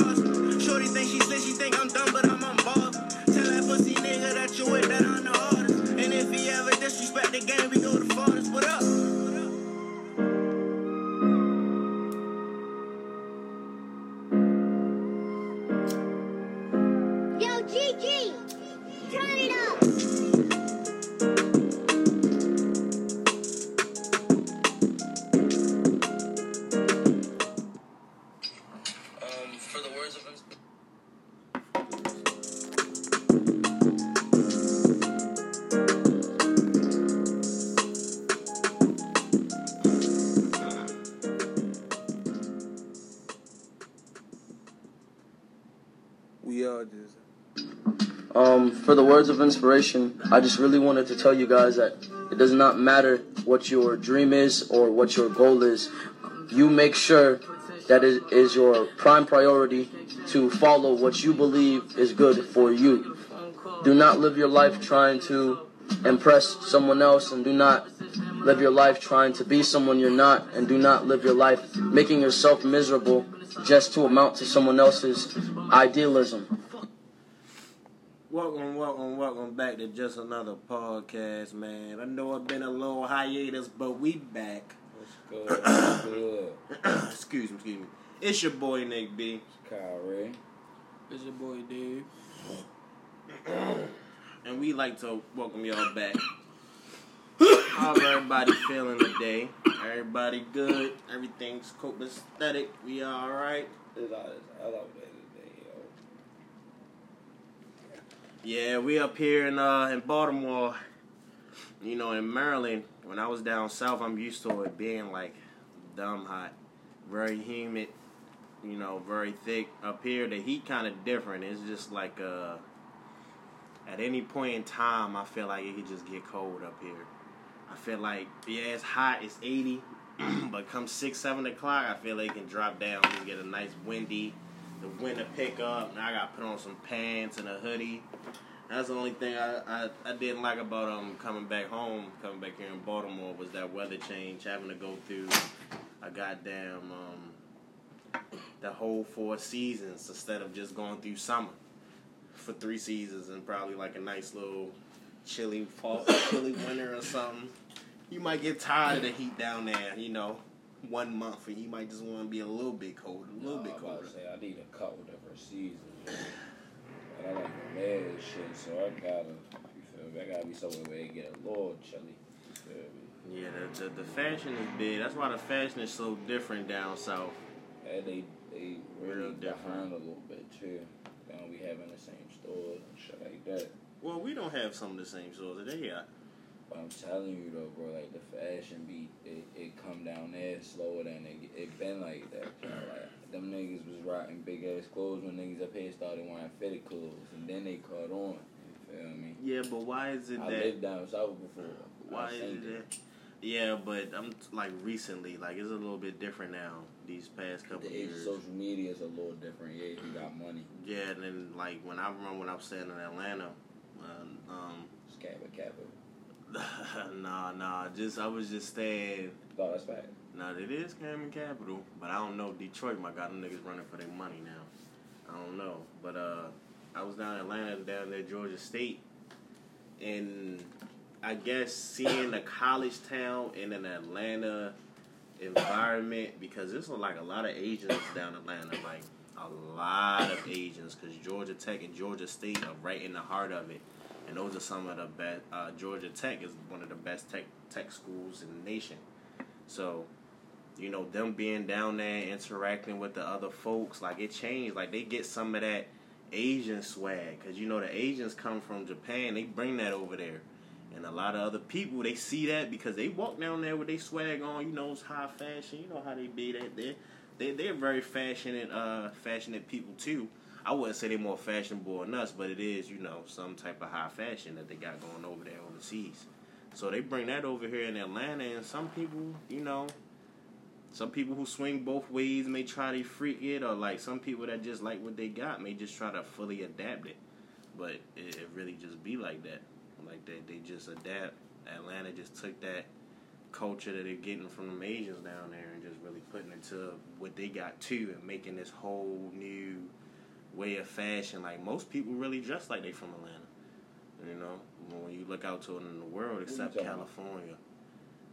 you words of inspiration, I just really wanted to tell you guys that it does not matter what your dream is or what your goal is. You make sure that it is your prime priority to follow what you believe is good for you. Do not live your life trying to impress someone else and do not live your life trying to be someone you're not and do not live your life making yourself miserable just to amount to someone else's idealism. Welcome, welcome, welcome back to just another podcast, man. I know it's been a little hiatus, but we back. What's good? What's good? excuse me, excuse me. It's your boy Nick B. Kyle Ray. It's your boy Dave. and we like to welcome y'all back. How's everybody feeling today? Everybody good? Everything's copacetic? We all right? It's all this elevator today, yo. Yeah, we up here in uh in Baltimore. You know, in Maryland. When I was down south, I'm used to it being like dumb hot, very humid. You know, very thick. Up here, the heat kind of different. It's just like uh, at any point in time, I feel like it could just get cold up here. I feel like yeah, it's hot. It's 80, but come six, seven o'clock, I feel like it can drop down. and get a nice windy. The winter pickup. pick up. Now I got put on some pants and a hoodie. That's the only thing I, I, I didn't like about um coming back home, coming back here in Baltimore was that weather change, having to go through a goddamn um the whole four seasons instead of just going through summer for three seasons and probably like a nice little chilly fall, chilly winter or something. You might get tired of the heat down there, you know, one month, and you might just want to be a little bit colder, a little No, bit I'm colder. say I need a couple different seasons. I like the mad shit, so I gotta, you feel me? I gotta be somewhere where they get a little chilly. You feel me? Yeah, the, the, the fashion is big. That's why the fashion is so different down south. And they, they Real really different. behind a little bit too. They don't be having the same stores and shit like that. Well, we don't have some of the same stores that they got. But I'm telling you though, bro, like the fashion beat, it, it come down there slower than it, it been like that. You know, like them niggas was rocking big ass clothes when niggas up here started wearing fitted clothes, and then they caught on. You feel me? Yeah, but why is it I that? lived down south before. Why is it that? Yeah, but I'm like recently, like it's a little bit different now. These past couple The age of years. social media is a little different. Yeah, you got money, Yeah, and then like when I remember when I was staying in Atlanta, um, um scabba capital. nah, nah, just I was just staying. No, that's fact. Now it is Cameron Capital, but I don't know Detroit. My God, them niggas running for their money now. I don't know, but uh, I was down in Atlanta, down there Georgia State, and I guess seeing the college town in an Atlanta environment because there's like a lot of Asians down in Atlanta, like a lot of Asians, because Georgia Tech and Georgia State are right in the heart of it, and those are some of the best. Uh, Georgia Tech is one of the best tech tech schools in the nation, so you know them being down there interacting with the other folks, like it changed. Like they get some of that Asian swag, because you know the Asians come from Japan, they bring that over there. And a lot of other people they see that because they walk down there with their swag on, you know, it's high fashion. You know how they be that they they they're very fashionate uh fashionate people too. I wouldn't say they're more fashionable than us, but it is, you know, some type of high fashion that they got going over there overseas. So they bring that over here in Atlanta and some people, you know, some people who swing both ways may try to freak it or like some people that just like what they got may just try to fully adapt it. But it, it really just be like that. Like they, they just adapt. Atlanta just took that culture that they're getting from them Asians down there and just really putting it to what they got too and making this whole new way of fashion. Like most people really dress like they from Atlanta. You know, when you look out to it in the world, except talking about? California.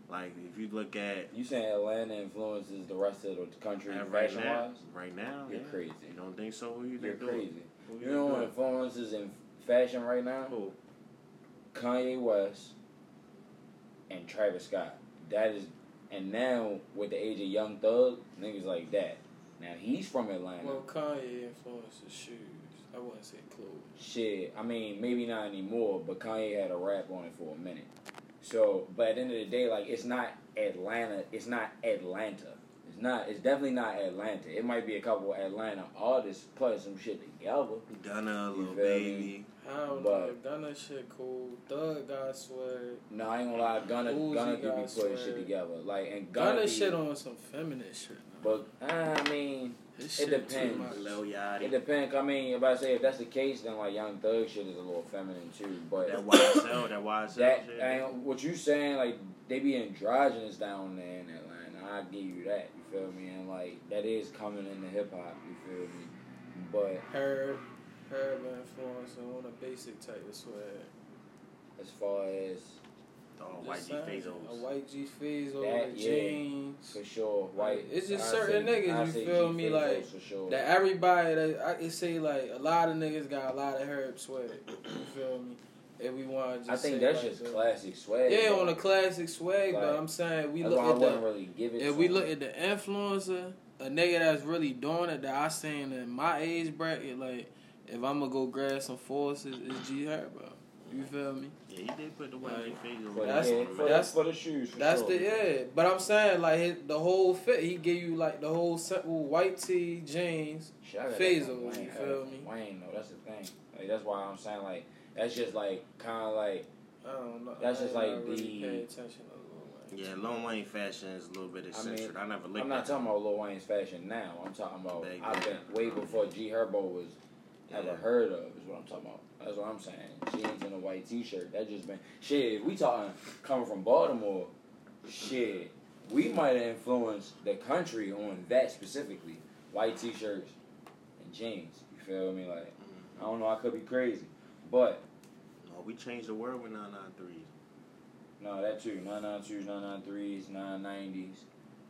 Like if you look at You saying Atlanta influences the rest of the country right fashion now, wise? right now, You're yeah. crazy. You don't think so? Who you it? crazy. Who You know think what influences in fashion right now? Who? Kanye West and Travis Scott. That is, and now with the age of Young Thug, niggas like that. Now he's from Atlanta. Well, Kanye influences shoes. I wouldn't say clothes. Shit, I mean, maybe not anymore, but Kanye had a rap on it for a minute. So, but at the end of the day, like, it's not Atlanta. It's not Atlanta. It's not. It's definitely not Atlanta. It might be a couple of Atlanta artists putting some shit together. Gunna, You little feel baby. I don't But- know. Gunna shit cool. Thug got swag. No, I ain't gonna lie. Gunna, Uzi Gunna could be got putting swag. shit together. Like, and Gunna, Gunna be- shit on some feminist shit. Now. But I mean, His it depends. Lil Yachty. it depends. I mean, if I say if that's the case, then like Young Thug shit is a little feminine too. But That YSL, that YSL that shit. and what you saying, like they be androgynous down there in Atlanta. I give you that. You feel me? And like that is coming into hip hop. You feel me? But Herb, Herb influence on a basic type of swag. as far as Oh, white G saying, Fazos. A white G Fazo, That, yeah. jeans. for sure, white. It's just I certain say- niggas, I you feel G me, like, for sure. That everybody that I can say like a lot of niggas got a lot of herb sweat. You feel me? If we want to just I think that's like just that. classic swag. Yeah, though. on a classic swag, but I'm saying we look why I at wouldn't the really give it. if we look at the influencer, a nigga that's really doing it that I seen in my age bracket, like if I'm gonna go grab some forces, it's G Herbo. You feel me? Yeah, he did put the white G Like, Fazos. For, That's- the, on for, the the- that's- for the shoes. For That's sure. the yeah, but I'm saying like his, the whole fit. He give you like the whole simple white tee, jeans. Shit, I got that you Wayne. I got feel me? Wayne, though, that's the thing. Like that's why I'm saying like that's just like kind of like I don't know. That's I just like not really the- pay attention to Lil Wayne. Yeah, Lil Wayne fashion is a little bit eccentric. I mean, eccentric. I, never looked I'm not talking about Lil Wayne's fashion now. I'm talking about Back I've been then. way before G Herbo was ever heard of. Is what I'm talking about. That's what I'm saying. Jeans and a white T-shirt. That just been shit. If we talking coming from Baltimore, shit, we might have influenced the country on that specifically. White T-shirts and jeans. You feel me? Like mm-hmm. I don't know. I could be crazy, but No, we changed the world with 993s. No, that too. 992s, 993s, 990s.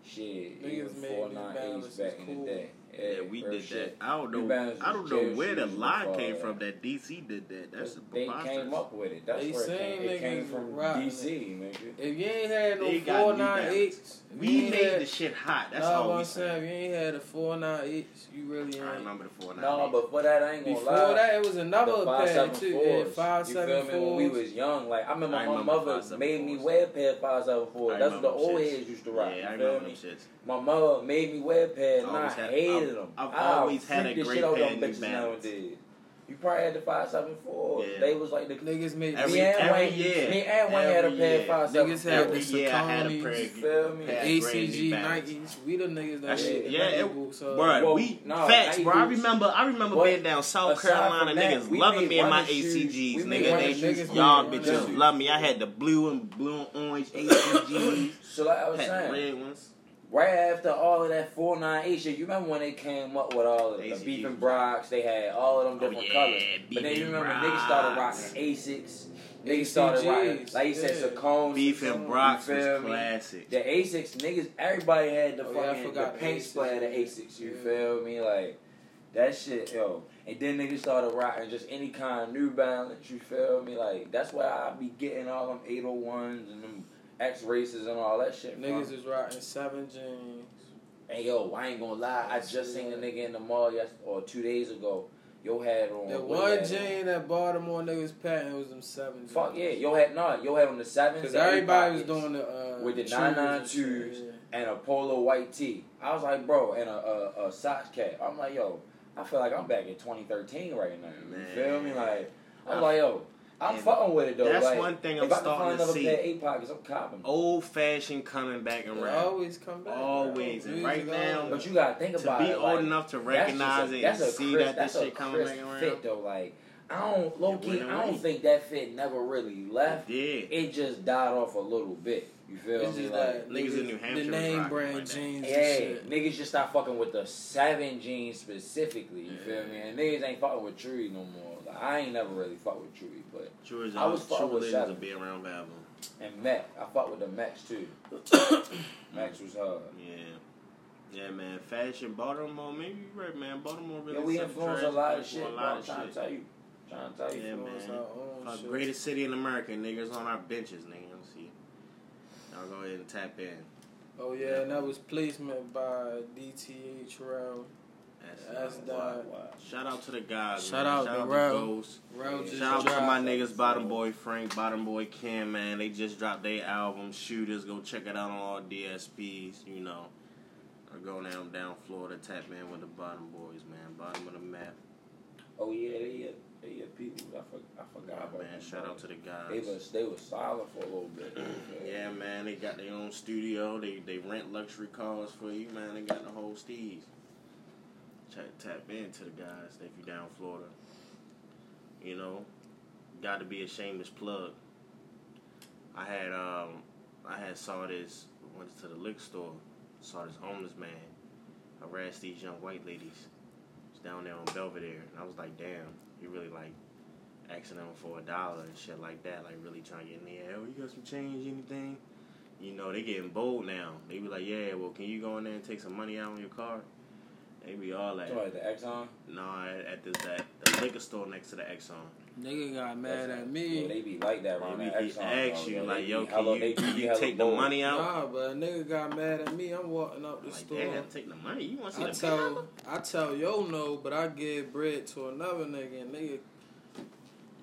Shit, Niggas even made New 498s Balances back in the day. Yeah, we did shit. that. I don't know. I don't know where the shoes lie came from that DC did that. That's They preposterous. came up with it. That's They where it saying came. It came from DC, nigga. If you ain't had no They four New nine Balance. eights, We made the shit hot. That's no, all we I'm saying. said. You ain't had a four nine eights, you really ain't. I ain't. remember the 498. No, but for that, I ain't gonna lie. Before lie. that, it was another the five pair seven too. fours. Yeah, five you seven feel me? When we was young, like I remember I my remember mother five seven made me wear a pair of five seven fours. That's what the old shits. heads used to rock. Yeah, I you feel remember me? them shits. My mother made me wear a pair, and I Always had- hated I've- them. I've always had a great shit out pair them of New bitches Balance. Nowadays. You probably had the five seven four. Yeah. They was like the Niggas made Every- me and every Wayne, year. me and Wayne had a Every pair of year. five seven Niggas had Every the year I had a Sauconys, pair You of feel me? the ACG crazy. Nikes. We the niggas that That had shit, the yeah, it- boots. uh, Bruh, Well, we no, facts, Nike bro. I remember, I remember But being down South aside Carolina, from that, niggas loving me in my shoes. ACGs, We nigga. They, y'all We made bitches love me. I had the blue and blue and orange ACGs, So like I was had saying, red ones. Right after all of that four nine eight shit, you remember when they came up with all of the ACG. beef and Brocks? They had all of them Oh, different yeah, colors. But then you and remember niggas started Brocks. rocking Asics. Niggas started rocking, like you said, yeah. Saucony. Beef and Brock's you was feel me? classic. The Asics, niggas, everybody had the Oh, fucking the the paint Asics. splatter Asics. You Yeah. feel me? Like that shit, yo. And then niggas started rocking just any kind of New Balance. You feel me? Like that's why I be getting all them 801s and them X races and all that shit. Niggas from. is rocking seven jeans. Hey yo, I ain't gonna lie. I just seen a nigga in the mall yes or two days ago. Yo had on The one had on? jean that Baltimore niggas patent was them seven jeans. Fuck yeah, yo had no, yo had on the sevens. Cause everybody was doing the uh, With the nine and 992s. and a polo white tee. I was like, bro, and a, a, a socks cap. I'm like, yo, I feel like I'm back in 2013 right now. You Man. feel me? Like, I'm like, yo, I'm And fucking with it though. that's like, one thing I'm I can starting find to another see. pair of eight pockets, I'm copping. Old fashioned coming back They around. always come back. Always. bro. And Music right now, But you gotta think about it. To be it. old like, enough to recognize a- it and see crisp- that this shit coming back around. Fit though, like I don't low key, I don't away. think that fit never really left. Yeah. It just died off a little bit. You feel It's me? just Like, that Niggas in New Hampshire the name brand like that. jeans. Yeah, and niggas just stop fucking with the seven jeans specifically. You Yeah. feel me? And niggas ain't fucking with Tree no more. Like, I ain't never really fought with Tree, but True as I was true fucking with religions seven. will be around Babel. and Mac, I fought with the Max too. Max was hard. Yeah. Yeah, man. Fashion, Baltimore, maybe you right, man. Baltimore really Yeah, we set influence a trends lot of for shit. A bro. lot I'm of trying to shit. tell you. Trying to tell you. Yeah, Influence man. our own greatest city in America, niggas on our benches, nigga. Let's see. Y'all go ahead and tap in. Oh yeah, and that was placement by DTA Terrell. That's Wow, Shout out to the guys. Shout man. out Shout to out Rel. to Ghost. Rel Yeah. Shout out to my niggas, Bottom Boy Frank, Bottom Boy Kim, man. They just dropped their album, Shooters. Go check it out on all DSPs, you know. Or go down down Florida, tap in with the Bottom Boys, man. Bottom of the map. Oh yeah, they they yeah, people. I, for, I forgot about man, them, shout bro. out to the guys. They guys. was they was silent for a little bit. Yeah, man, they got their own studio. They they rent luxury cars for you, man. They got the whole steez. Check, tap into the guys if you're down Florida. You know, got to be a shameless plug. I had um, I had saw this went to the liquor store, saw this homeless man harass these young white ladies. It's down there on Belvedere, and I was like, damn, he really like asking them for a dollar and shit like that, like really trying to get in there. Oh, you got some change, anything? You know, they getting bold now. They be like, yeah, well, can you go in there and take some money out on your card? They be all like, So the Exxon. no, at, at this that the liquor store next to the Exxon. Nigga got mad at Yeah, me. they be like that around Maybe that he asked you though. like, yo, can hella- you, they can you take the money out? Nah, but a nigga got mad at me. I'm walking up the Like, store. damn, take the money. You want to see I the tell I tell yo no, but I give bread to another nigga and nigga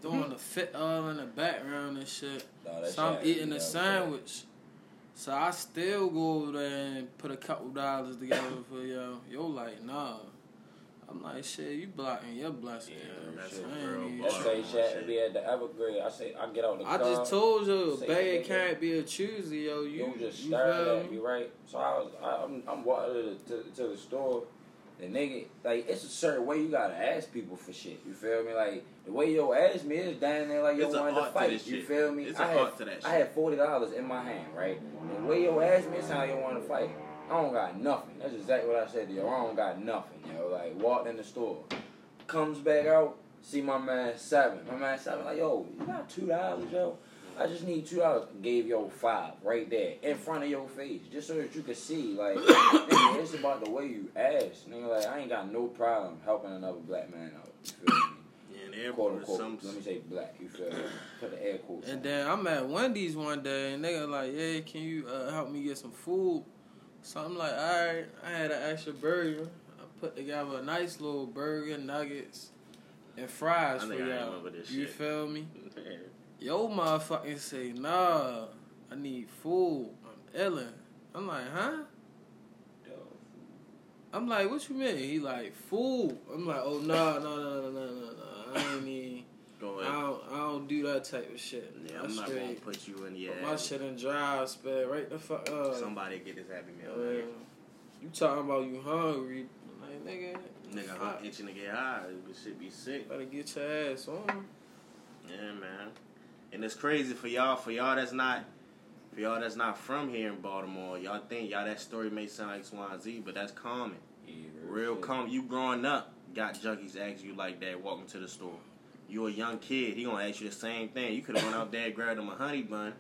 doing the fit all in the background and shit. Nah, So I'm eating ain't a never sandwich. So I still go over there and put a couple dollars together for yo. Yo like, nah. I'm like, shit, you blocking your blessing. Yeah, that's I a real bar. trying. say shit be at the Evergreen. I say I get out the I car. I just told you, bag can't be a choosy, yo. You, You just staring at me? right? So I was, I, I'm, I'm walking to to, to the store. The nigga, like, it's a certain way you gotta ask people for shit. You feel me? Like, the way yo asked me is down there like yo wanted to art to fight. you shit. feel me? It's I a had, to that I had forty dollars in my hand, right? And the way yo asked me is how yo wanted to fight. I don't got nothing. That's exactly what I said to yo. I don't got nothing, yo. Like, walked in the store, comes back out, see my man seven. My man seven, like, yo, you got two dollars, yo. I just need two dollars. Gave yo five right there in front of your face, just so that you could see. Like, nigga, it's about the way you ask. Nigga, like, I ain't got no problem helping another black man out. You feel me? Yeah, in the Quote unquote. some, Let me say black. You feel me? Put the air quotes. And on. then I'm at Wendy's one day, and nigga like, "Hey, can you uh, help me get some food?" So I'm like, "All right." I had an extra burger. I put together a nice little burger, nuggets, and fries I for y'all. this you shit. feel me? Yo, motherfucking say, "Nah, I need food. I'm illin'." I'm like, "Huh?" I'm like, "What you mean?" He like, "Food." I'm like, "Oh no, no, no, no, no, no, no. I ain't even. I don't, I don't do that type of shit. Yeah, I'm not gonna straight put you in your put my shit in drive, spell right the fuck up. Somebody get this happy meal. Uh, man. you talking about you hungry? Like nigga, Nigga, huh, itching to get high. This shit be sick. better get your ass on. Yeah, man. And it's crazy for y'all. For y'all that's not, for y'all that's not from here in Baltimore. Y'all think y'all that story may sound like X, Y, and Z, but that's common. Yeah, Real shit. common. You growing up, got junkies ask you like that. Walking to the store. You a young kid. He gonna ask you the same thing. You could have went out there grabbed him a honey bun.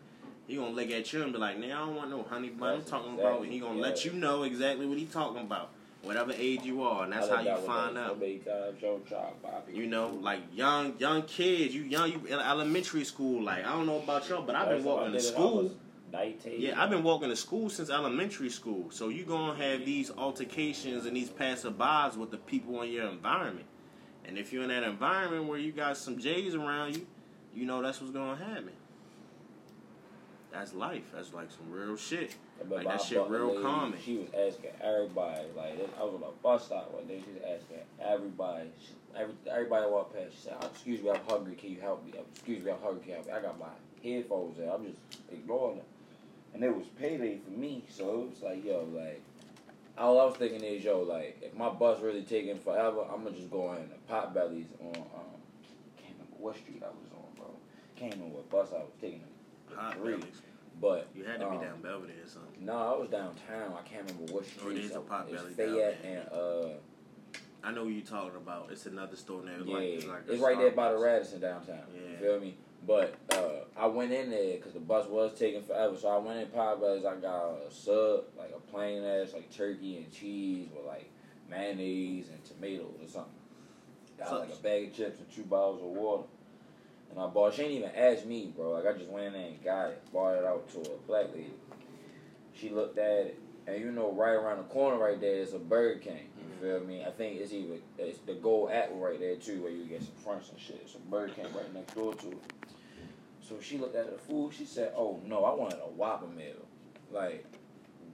He gonna look at you and be like, "Nah, I don't want no honey bun. I'm talking exactly- about." He gonna let you know exactly what he talking about, whatever age you are, and that's how you find out. You know, like young young kids, you young, you in elementary school. Like I don't know about y'all, but I've been walking to school. Yeah, I've been walking to school since elementary school. So you gonna have these altercations and these passerbys with the people in your environment. And if you're in that environment where you got some J's around you, you know that's what's gonna happen. That's life. That's like some real shit. Like that shit real common. She was asking everybody, like I was on a bus stop one day. She was asking everybody, she, every, everybody walked past. She said, "Oh, "Excuse me, I'm hungry. Can you help me? Excuse me, I'm hungry. Can you help me?" I got my headphones in. I'm just ignoring her, and it was payday for me. So it was like, yo, like all I was thinking is, yo, like if my bus really taking forever, I'm gonna just go in the Potbelly's on um, can't remember what street I was on, bro. Can't remember what bus I was taking. Three. bellies. But You had to be um, down Belvedere or something. no, I was downtown. I can't remember what Oh, it street. is a pot it's belly down Fayette there. and uh, I know what you're talking about. It's another store. It's yeah, like, it's, it's, like a right there by the Radisson downtown. Yeah. You feel me? But uh, I went in there because the bus was taking forever. So I went in Potbelly's. I got a sub, like a plain ass, like turkey and cheese with like mayonnaise and tomatoes or something. Got So- like a bag of chips and two bottles of water. And I bought. She ain't even asked me, bro. Like I just went in there and got it. Bought it out to a black lady. She looked at it, and you know, right around the corner, right there, is a Burger King. You mm-hmm. feel me? I think it's even it's the Gold Apple right there too, where you get some fronts and shit. Some Burger King right next door to it. So she looked at the food. She said, "Oh no, I wanted a Whopper meal." Like,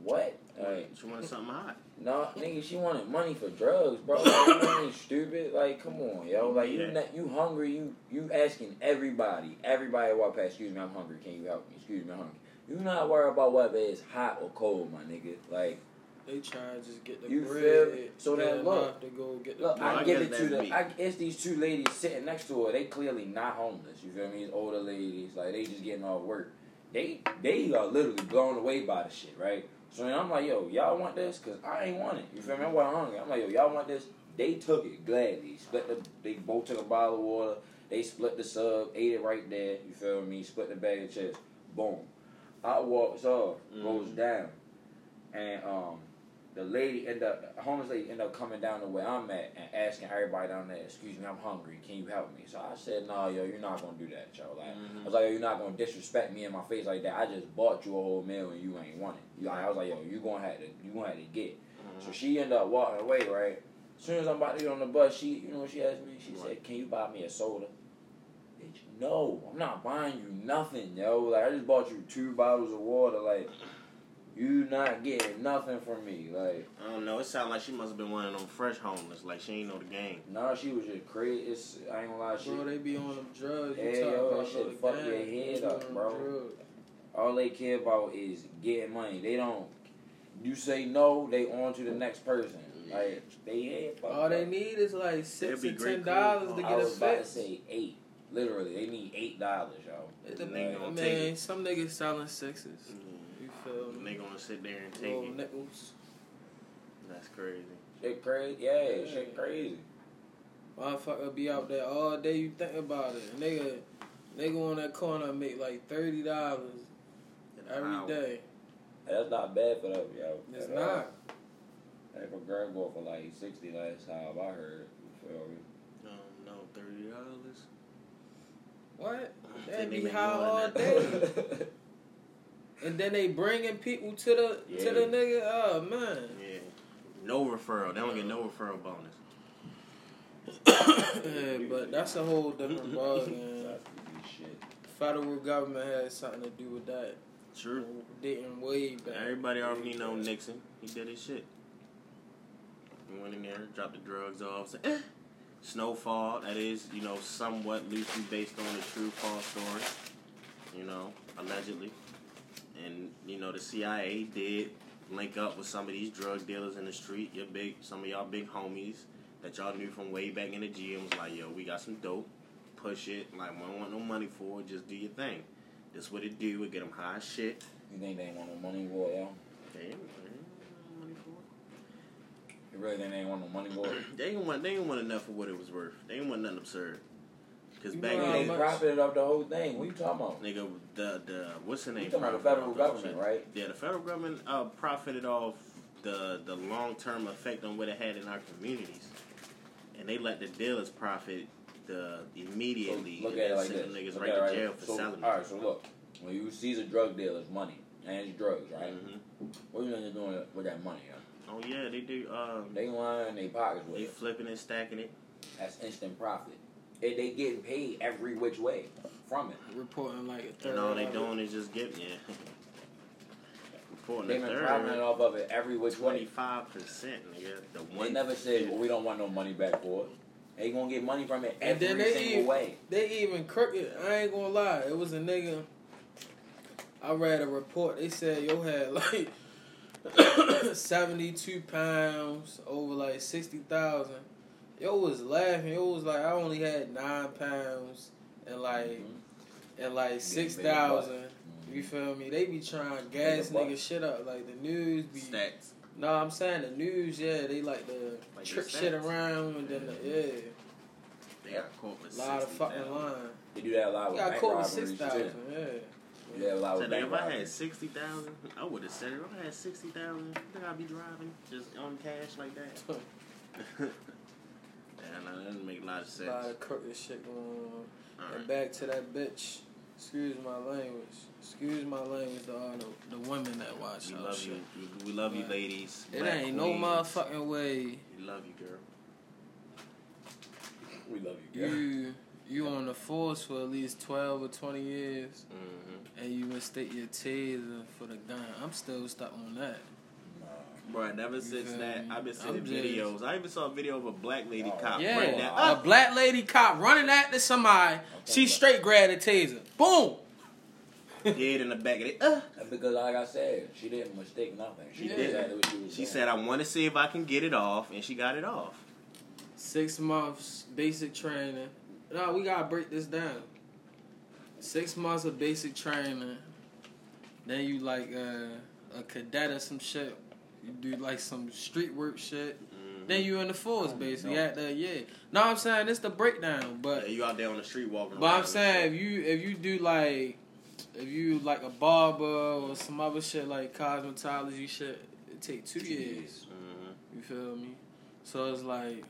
what? Like, She wanted something hot. No, nigga, she wanted money for drugs, bro. Like, you ain't stupid. Like, come on, yo. Like, you Yeah. not, you hungry? You you asking everybody, everybody walk past. Excuse me, I'm hungry. Can you help me? Excuse me, I'm hungry. You not worry about whether it's hot or cold, my nigga. Like, They try to just get the You bread. feel me? So get then look. to go get the look, Well, I I give it to that's the. me. I, it's these two ladies sitting next to her. They clearly not homeless. You feel me? These older ladies, like they just getting off work. They they are literally blown away by the shit, right? So then I'm like, yo, y'all want this? Cause I ain't want it. You feel me? I'm well hungry. I'm like, yo, y'all want this? They took it gladly. Split the. They both took a bottle of water. They split the sub, ate it right there. You feel me? Split the bag of chips. Boom. I walks off, goes Mhm. down, and um, the lady end up, the homeless lady end up coming down to where I'm at and asking everybody down there, "Excuse me, I'm hungry. Can you help me?" So I said, "No, yo, you're not gonna do that, yo. Like, I mm-hmm. was like, yo, you're not gonna disrespect me in my face like that. I just bought you a whole meal and you ain't want it. You, I was like, yo, you gonna have to, you gonna have to get. Mm-hmm. So she ended up walking away, right? As soon as I'm about to get on the bus, she, you know, what she asked me. She said, "Can you buy me a soda?" Bitch, no, I'm not buying you nothing, yo. Like I just bought you two bottles of water. Like you not getting nothing from me. Like I don't know. It sounded like she must have been one of them fresh homeless. Like she ain't know the game. nah, she was just crazy. It's, I ain't gonna lie, she. Bro, they be on them drugs. You Yeah, talk yo, about that shit no fuck gang. your head They up, bro. drugs. all they care about is getting money. They don't. You say no, they on to the next person. Like they head fucked All they up. need is like six be or ten dollars to cool. I get a was about to say eight. Literally, they need eight dollars, yo. It's And they a- gonna man, some niggas selling sixes. Mm. You feel And me? They gonna sit there and take Little it. nickels. That's crazy. Shit crazy, yeah, Yeah. shit crazy. Motherfucker be out there all day. You think about it. Nigga, nigga on that corner and make like thirty dollars every Wow. day. That's not bad for them, yo. It's At all. not. If a girl go for like sixty last time I heard, you feel me? No, no, thirty dollars. What? I They think be make high more all day. And then they bringing people to the to the nigga. Oh man. Yeah. No referral. They don't get no referral bonus. yeah, but that's a whole different ballgame. That's shit. Federal government has something to do with that. True. Dating way back. Everybody already Way know. Nixon. He did his shit. He went in there, dropped the drugs off, said, eh, Snowfall, that is, you know, somewhat loosely based on a true false story. You know, allegedly. And, you know, the CIA did link up with some of these drug dealers in the street, your big some of y'all big homies that y'all knew from way back in the gym was like, yo, we got some dope, push it, like we don't want no money for it, just do your thing. This what it do, it get them high as shit. You think they ain't want no money for it? They ain't, ain't money for it. You really think they ain't want no money for it? They ain't want they ain't want enough for what it was worth. They ain't want nothing absurd. Cause back They then, much- profited off the whole thing. What you talking about? nigga, the the what's the name? You talking about the federal government, right? Yeah, the federal government uh, profited off the the long term effect on what it had in our communities, and they let the dealers profit the immediately. So look at it like this. niggas Look right to right jail for so, selling. All right, so look, when you seize a drug dealer's money and it's drugs, right? hmm What are you doing with that money? Yo? Oh yeah, they do. Um, They line their pockets with they it. They flipping and stacking it. That's instant profit. They, they getting paid every which way from it. Reporting like a third. And all they of doing is just getting yeah. Reporting They've a been profiting off of it every which twenty way. Twenty five percent, nigga. The They never said, well, we don't want no money back for it. They gonna get money from it And every then they single even- way. They even crooked. I ain't gonna lie. It was a nigga. I read a report. They said yo had like seventy two pounds over like sixty thousand. Yo was laughing. Yo was like I only had nine pounds and like Mhm. and like six thousand. six bigger thousand. butt. You feel me? They be trying to gas nigga shit up. Like the news be. stats. No, I'm saying the news. Yeah, they like to Like trick shit around and then the, yeah, They got caught with a lot of fucking line. They do that a lot with got bank caught with robberies six too. Yeah. They do that a lot So with if I had sixty thousand, I would have said it. If I had sixty thousand, think I'd be driving just on cash like that. yeah, no, that doesn't make a lot of A lot of crooked shit going on. All And right. back to that bitch. Excuse my language. Excuse my language to all the, the women that watch We love shit. you. We, we love you, ladies. It Black ain't queens. no motherfucking way We love you, girl. We love you, girl. you you on the force for at least twelve or twenty years Mm-hmm. and you mistake your taser for the gun. I'm still stuck on that. Bro, ever since that. I've been seeing videos. I even saw a video of a black lady Oh, cop Yeah, right now. a black lady cop running after somebody. She straight grabbed a taser. Boom. Dead in the back of it. Uh. That's because, like I said, she didn't mistake nothing. She Yeah. did exactly what she was She doing. said, "I want to see if I can get it off," and she got it off. Six months basic training. No, we gotta break this down. Six months of basic training. Then you like uh, a cadet or some shit. You do like some street work shit. Mhm. Then you in the force Oh, basically. no. After yeah. No, I'm saying it's the breakdown, but Yeah, you out there on the street walking. but around I'm saying if you if you do like if you like a barber or some other shit like cosmetology shit, it take two years. Mhm. You feel me? So it's like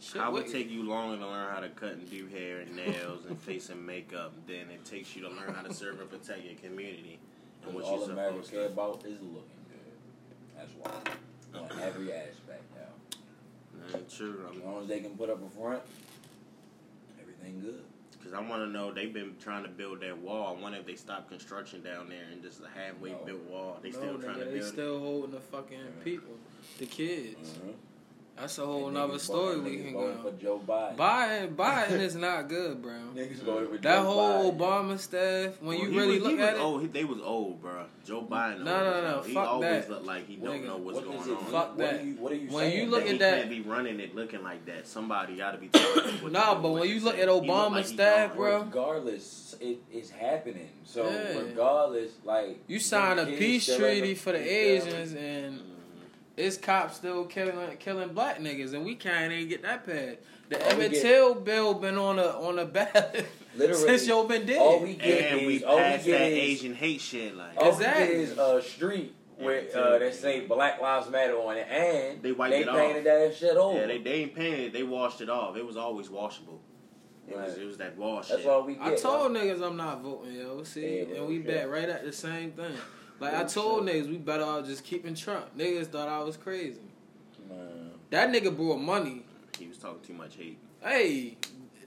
shit. I would what- take you longer to learn how to cut and do hair and nails and face and makeup than it takes you to learn how to serve and protect your community and what all you're America supposed care to. about is looking good. That's why. On every aspect now. Mm, true. As long as they can put up a front, everything good. Because I want to know they've been trying to build that wall. I wonder if they stopped construction down there and just a halfway No. built wall. They no, still trying nigga, to they build. it. still holding the fucking people, the kids. Mhm. That's a whole And nother story we can go. for Joe Biden. Biden, Biden is not good, bro. Niggas voted for That Joe whole Biden. Obama staff, when Well, you really was, look was at it, old. He, they was old, bro. Joe Biden. No, old no, as no. He fuck always that. look like he don't Nigga, know what's What going is it? on. Fuck what that. Are you, what are you When saying? you look he at that- can't be running it looking like that. Somebody got to be telling him what Nah, but when you look at He look Obama's like staff, bro. regardless, it, it's happening. So Yeah. regardless, like you signed a peace treaty for the Asians, and. It's cops still killing killing black niggas, and we can't even get that passed. The All Emmett get- Till bill been on a on a ballot Literally, since yo been dead. all we get And is we all we get that is Asian hate shit. Like all Exactly. we get is a street with uh, that say Black Lives Matter on it, and They wiped they it off. painted that shit over. yeah, they they ain't paying it. They washed it off. It was always washable. It was Right. it was that wash That's shit. all we get. I told yo. niggas I'm not voting, yo. See, Yeah, and we yeah. back right at the same thing. Like I told niggas, we better off just keeping Trump. Niggas thought I was crazy. Man. That nigga brought money. He was talking too much hate. Hey,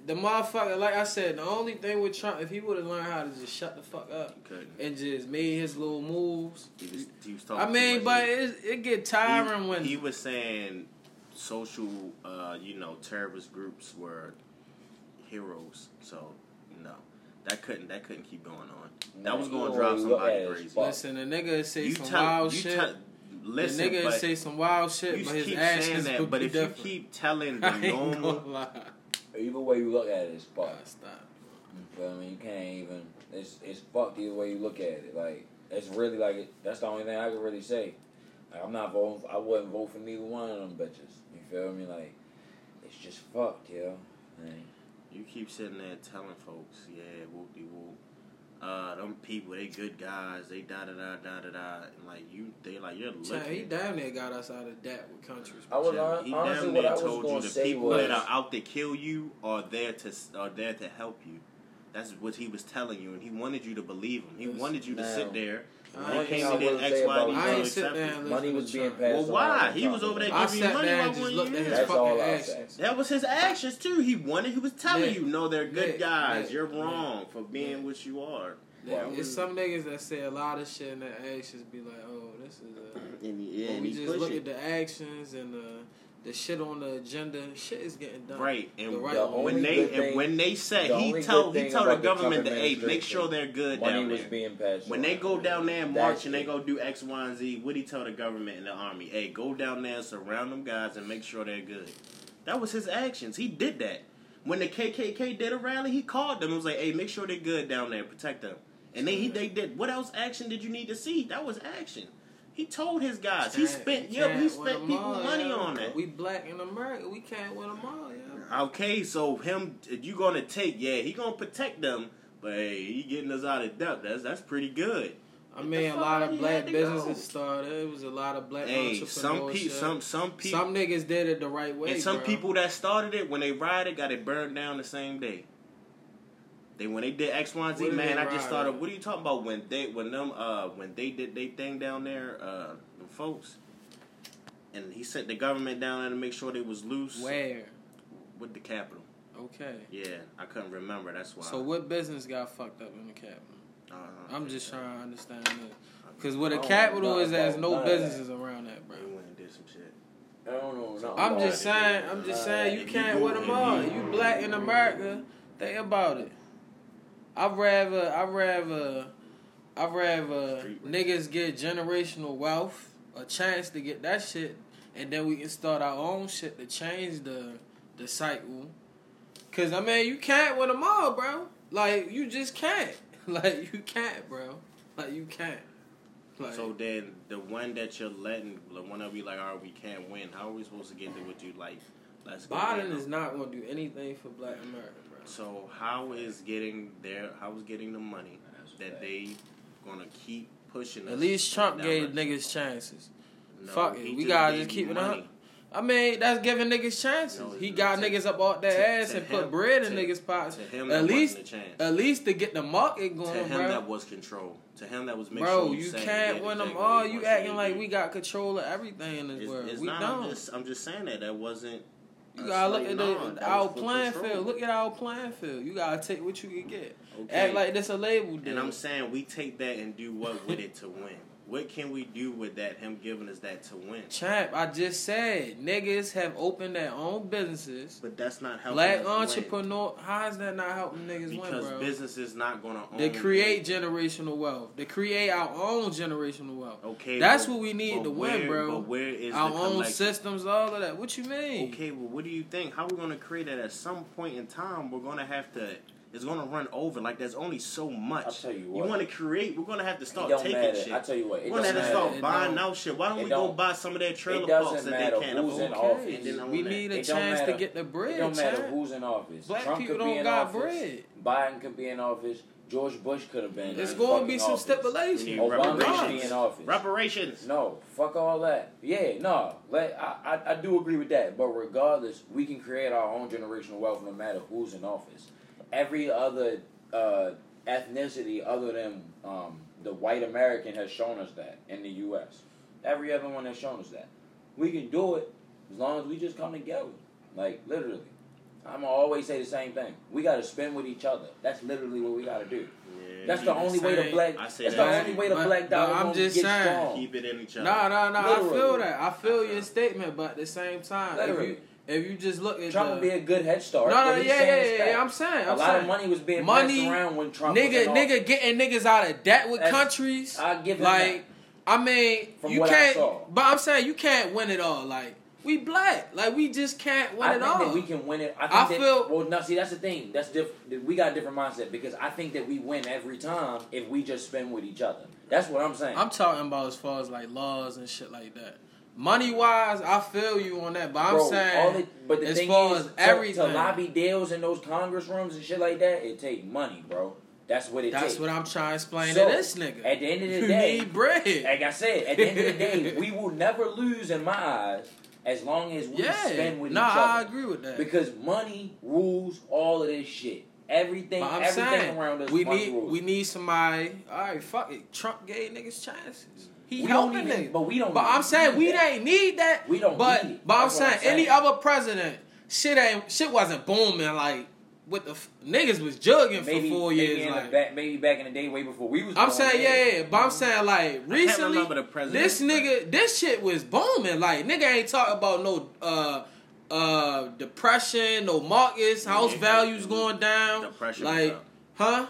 the motherfucker. Like I said, the only thing with Trump, if he would have learned how to just shut the fuck up and just made his little moves. He was he was talking. I mean, but it, it get tiring he, when he was saying social, uh, you know, terrorist groups were heroes. So no, that couldn't that couldn't keep going on. That was going to Either way drive somebody crazy. Listen, the nigga say You some tell, wild you shit. tell, listen, the nigga say some wild shit, but his keep saying actions that. would But be if you different. keep telling the I ain't normal. Either way you look at it, it's Nah, fucked. stop. You feel me? You can't even. It's it's fucked either way you look at it. Like it's really like it, that's the only thing I can really say. Like, I'm not voting. For, I wouldn't vote for neither one of them bitches. You feel me? Like it's just fucked, yo. Like, you keep sitting there telling folks, yeah, whoop de whoop. Uh, them people, they good guys. They da da da da da da. And like you, they like you're Child, he damn near got us out of debt with countries. I was Chill. hon- He honestly damn what near I told you the people was that are out to kill you are there to are there to help you. That's what he was telling you, and he wanted you to believe him. He wanted you to Now, sit there. Uh, I When ain't it came I to this wouldn't X, say Y, about D, I you ain't sit accept there money listen was to being Trump. passed. Well, why? He was over there giving you money there while and just one looked at year. his That's fucking all I actions. said. That was his actions too. He wanted. He was telling you, no, they're good guys. You're wrong for being what you are. Yeah, Wow. it's mm. some niggas that say a lot of shit and their actions be like, oh, this is a. And, he- When and we just look it. at the actions and the the shit on the agenda, shit is getting done. Right, and The right The when they good and when they said the he told he thing told the government to hey make sure they're good Money down was there. being passed. When they go down there and march and they go do X, Y, and Z, what he tell the government and the army? Hey, go down there, surround them guys, and make sure they're good. That was his actions. He did that. When the KKK did a rally, he called them and was like, "Hey, make sure they're good down there, protect them." And then he they did. What else action did you need to see? That was action. He told his guys. He spent yeah, he spent people all, money yeah. on that. We black in America, we can't win them all, yeah. Okay, so him, you gonna take? Yeah, he gonna protect them, but hey, he getting us out of debt. That's that's pretty good. I mean, a lot of black businesses go. started. It was a lot of black Hey, some entrepreneurship. people, some some people, Some niggas did it the right way. and some bro. people that started it when they rioted got it burned down the same day. They when they did X, Y, and Z, What man, I just riot started. What are you talking about when they when them uh when they did they thing down there, uh, folks, and he sent the government down there to make sure they was loose Where? with the capital. Okay. Yeah, I couldn't remember. That's why. So what business got fucked up in the capital? Uh, I'm just trying to understand this. Because where a capital know is, there's no none that. businesses around that, bro. They went and did some shit. I don't know. nothing I'm about just saying, I'm just saying, you can't go- win them if all. you- You black in America, think about it. I'd rather, I'd rather, I'd rather niggas get generational wealth, a chance to get that shit, and then we can start our own shit to change the the cycle. Cause I mean, you can't win them all, bro. Like you just can't. Like you can't, bro. Like you can't. Like, So then, the one that you're letting, the one that we like, all right, we can't win. How are we supposed to get to what you like? Let's go. Biden is not gonna do anything for Black America. So how is getting their how is getting the money that they gonna keep pushing us? At least Trump gave that- niggas chances. No, Fuck he it, we gotta just you keep it up. I mean, that's giving niggas chances. No, he got to- niggas up off their to- ass to and him- put bread in to- niggas' pockets. To him, At that least, wasn't a chance. at least to get the market going. to him, bro. that was control. To him, that was make bro, sure you can't win them all. You acting like we got control of everything in this It's, world. it's we not. don't. I'm just, I'm just saying that that wasn't. You gotta look at the, our playing control. field. Look at our playing field. You gotta take what you can get. Okay. Act like this a label deal. And I'm saying we take that and do what with it to win. What can we do with that? Him giving us that to win. Champ, I just said niggas have opened their own businesses. But that's not helping. Black us win. entrepreneur, how is that not helping niggas Because win, bro? business is not gonna own. They create generational wealth. They create our own generational wealth. Okay, That's but- what we need to where- win, bro. But where is Our own systems, all of that. What you mean? Okay, well, what do you think? How are we gonna create that? At some point in time, we're gonna have to. It's gonna run over. Like there's only so much. I'll tell you what. You want to create? We're gonna have to start taking matter. shit. I tell you what. We're gonna have to start matter. It buying don't- out shit. Why don't it we go don't- buy some of their trailer it parks that they can't afford? Okay, office. And then own we need a It chance to get the bread, It don't matter champ. who's in office. Black Trump people could be don't in got office. bread. Biden could be in office. George Bush could have been. It's gonna be some office. stipulations. We Obama should be reparations. in office. Reparations. No, fuck all that. Yeah, no. Let I, I I do agree with that. But regardless, we can create our own generational wealth no matter who's in office. Every other uh, ethnicity other than um, the white American has shown us that in the U.S. Every other one has shown us that. We can do it as long as we just come together. Like literally. I'm gonna always say the same thing. We gotta spend with each other. That's literally what we gotta do. Yeah, That's the only way to black. That's that. the only way to But- black but I'm just get saying. strong. Keep it in each other. Nah, nah, nah. I feel that. I feel your statement, but at the same time, if you, if you just look at Trump the, would be a good head start. no, no, yeah, yeah, yeah, yeah. I'm saying, A I'm lot saying, of money was being money, passed around when Trump was nigga, nigga, getting niggas out of debt with That's- countries. I give him like, that. I mean, From you what can't. saw. But I'm saying you can't win it all. Like we black, like we just can't win I it think all. that we can win it. I, think I that, feel- well. Now, see, that's the thing. That's diff- We got a different mindset because I think that we win every time if we just spend with each other. That's what I'm saying. I'm talking about as far as like laws and shit like that. Money wise, I feel you on that, but I'm Bro, saying it, but the as thing far is, as to- everything, to, lobby deals in those Congress rooms and shit like that, it take money, bro. That's what it that's what I'm trying to explain So, to this nigga. At the end of the you day, need bread. like I said, at the end of the day, we will never lose in my eyes as long as we yeah, spend with nah, each I agree with that. Because money rules all of this shit. Everything, everything saying around us. we need rules. we need somebody. All right, fuck it. Trump gave niggas chances. He We helping even- niggas. but we don't But I'm need saying we that. ain't need that. We don't But need it. but I'm saying, I'm any other president, shit ain't shit wasn't booming like with the f- niggas was jugging maybe, for four maybe years. in like back, maybe back in the day, way before we was. I'm born, saying yeah, yeah, yeah, but I'm saying like recently, remember the this nigga, this shit was booming. Like nigga ain't talking about no uh uh depression, no markets, house Yeah, values it going down. Depression like, up. huh?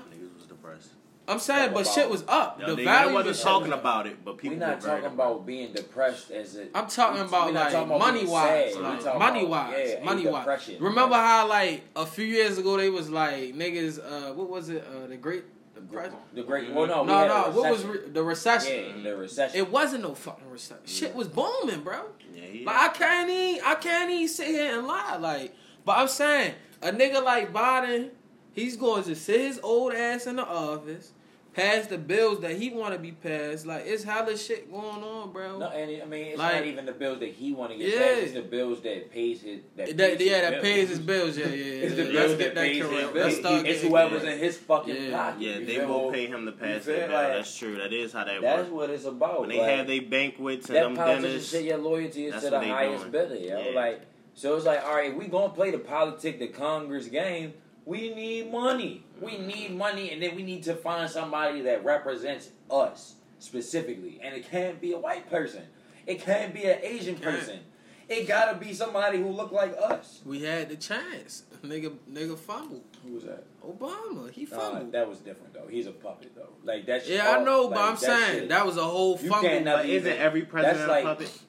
Niggas was depressed. I'm saying, but Talk shit was up. Yo, the they, value they wasn't was talking up. about it, but people. We're not were talking about being depressed as a. I'm talking we- about like talking about money wise, like money about, wise, yeah, money wise. depression. Remember how like a few years ago they was like niggas, uh, what was it, uh, the Great Depression? the great. Well, no, No, no, what was re- the recession? yeah, the recession. It wasn't no fucking recession. Shit was booming, bro. Yeah, he, But I can't even, I can't even sit here and lie. Like, but I'm saying a nigga like Biden, he's going to sit his old ass in the office, pass the bills that he want to be passed. Like, it's hella shit going on, bro. No, and it- I mean, it's Like- not even the bills that he want to get Yeah. passed. It's the bills that pays his. That, That, pays yeah, his that bills. pays his bills. Yeah, yeah, yeah. It's the Let's bills get that that pays his correct. bills. Let's start It's whoever's in his fucking Yeah. pocket. yeah, they will pay him to pass feel that bill. like- That's true. That is how that works. That's works. what it's about. When they like, have their banquets and them politician dinners, shit, your loyalty is to the highest bidder. Yeah. Like, so it's like, all right, we gonna play the politic, the Congress game. We need money. We need money, and then we need to find somebody that represents us specifically. And it can't be a white person. It can't be an Asian person. It gotta be somebody who look like us. We had the chance. Nigga, nigga fumbled. Who was that? Obama, he fumbled. that was different though. He's a puppet though. Like that's yeah, I know, but I'm that saying shit- that was a whole fumble. but isn't every president like- a puppet?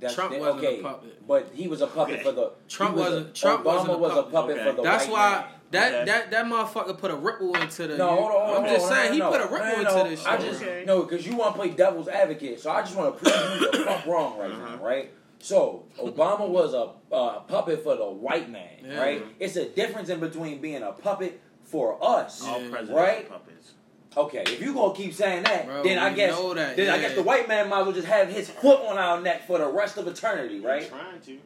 That's Trump wasn't a okay, puppet. but he was a puppet for the. Trump was wasn't- A, Trump Obama wasn't a was a puppet. puppet Okay. for the That's why man. That Okay. that that motherfucker put a ripple into the. No, hold on, hold on. I'm just hold on, saying he no, put a ripple no, into this shit. I just Okay. no, because you want to play devil's advocate, so I just want to prove you the fuck wrong right Uh-huh. now, right? So Obama was a uh, puppet for the white man, Yeah. right? It's a difference in between being a puppet for us, All Yeah. presidents Right? puppets. Okay, if you gonna keep saying that, Bro, then I guess know that, then I guess the white man might as well just have his foot on our neck for the rest of eternity, They're right? Trying to.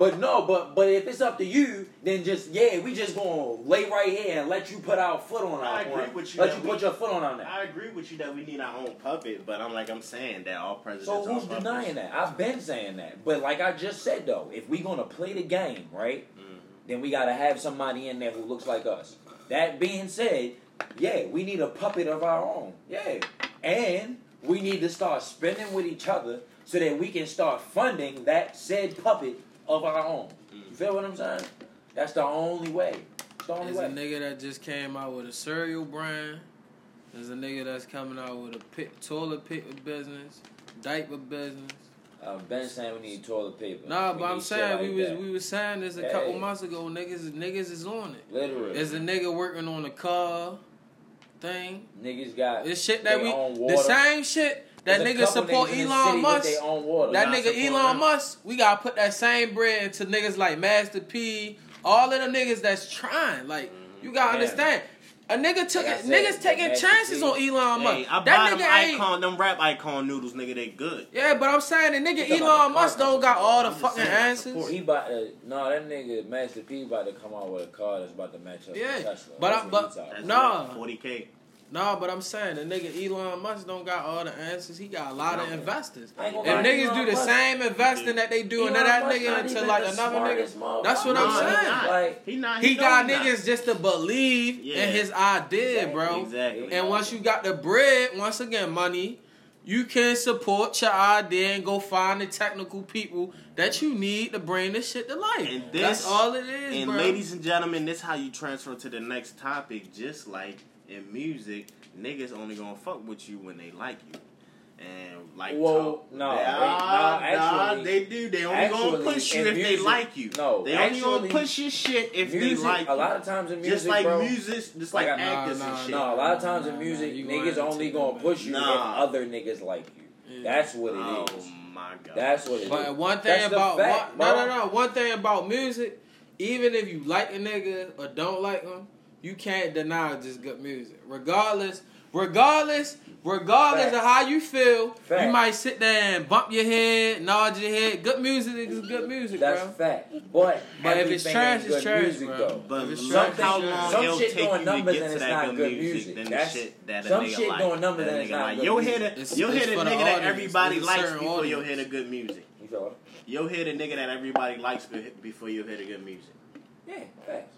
But no, but but if it's up to you, then just yeah, we just gonna lay right here and let you put our foot on our I agree on- with you Let that you we- put your foot on our neck. I agree with you that we need our own puppet, but I'm like I'm saying that all presidents So are who's denying that? I've been saying that. But like I just said though, if we gonna play the game, right, Mhm. then we gotta have somebody in there who looks like us. That being said, yeah, we need a puppet of our own. Yeah. And we need to start spending with each other so that we can start funding that said puppet of our own. You feel what I'm saying? That's the only way. It's the only There's a nigga that just came out with a cereal brand. There's a nigga that's coming out with a pi toilet paper business, diaper business. Uh, I've been saying we need toilet paper. Nah, We but I'm saying like we was that. we was saying this a Yeah. couple months ago. Niggas niggas is on it. literally. There's a nigga working on the car thing. Niggas got It's shit that we the same shit that There's a niggas couple support niggas in the Elon Musk. their own water. That nigga Elon them. Musk, we gotta put that same bread into niggas like Master P, all of the niggas that's trying. Like, mm-hmm. you gotta Yeah. understand. A nigga took Like I it, said, niggas taking Master chances P. on Elon Musk. Hey, I buy that them nigga ain't. icon, them rap icon noodles, nigga. They good. Yeah, but I'm saying the nigga You talking about Elon the Musk don't got all the fucking saying, answers. He about to no that nigga Master P about to come out with a car that's about to match up Yeah, with Tesla. but I- That's what but- he talking That's about. Nah. forty k. No, but I'm saying the nigga Elon Musk don't got all the answers. He got a lot of investors. I If niggas Elon do the Musk- same investing that they do into that nigga not into like another smartest nigga, that's what I'm saying. Like, he not. He He, got don't niggas just to believe Yeah. in his idea, bro. Exactly. And once you got the bread, once again, money, you can support your idea and go find the technical people that you need to bring this shit to life. And this, That's all it is, And bro. ladies and gentlemen, this is how you transfer to the next topic. Just like in music, niggas only gonna fuck with you when they like you. And like, Whoa, talk- no, nah, wait, nah, actually- nah, they do. They only actually, gonna push you in if they like you. no, they only gonna push your shit if music, they like You. a lot of times in music, just like bro, music, just like Like, actors nah, and shit. No, a lot of times Nah, in music, you niggas only gonna it push you Nah. if other niggas like you. Yeah. That's what it oh is. Oh my god. That's what it is. But one thing That's about fact, one, no, no, no. One thing about music, even if you like a nigga or don't like him, you can't deny just good music. Regardless, regardless, regardless Fact. of how you feel, Fact. you might sit there and bump your head, nod your head. Good music is good music, That's bro. fact. But But if it's everything trash, ain't it's good trash, music, bro. though. But If it's look trash, how it's trash. long Some it'll shit take doing you to numbers get and to it's that not good good music, music. than the That's- shit that a some nigga shit like. doing numbers That and it's not like. good You'll music. hear the It's- you'll it's hear the for the nigga that audience. everybody It's a likes certain before you'll audience. hear the good music. You feel? You'll hear the nigga that everybody likes be- before you'll hear the good music. Yeah, facts.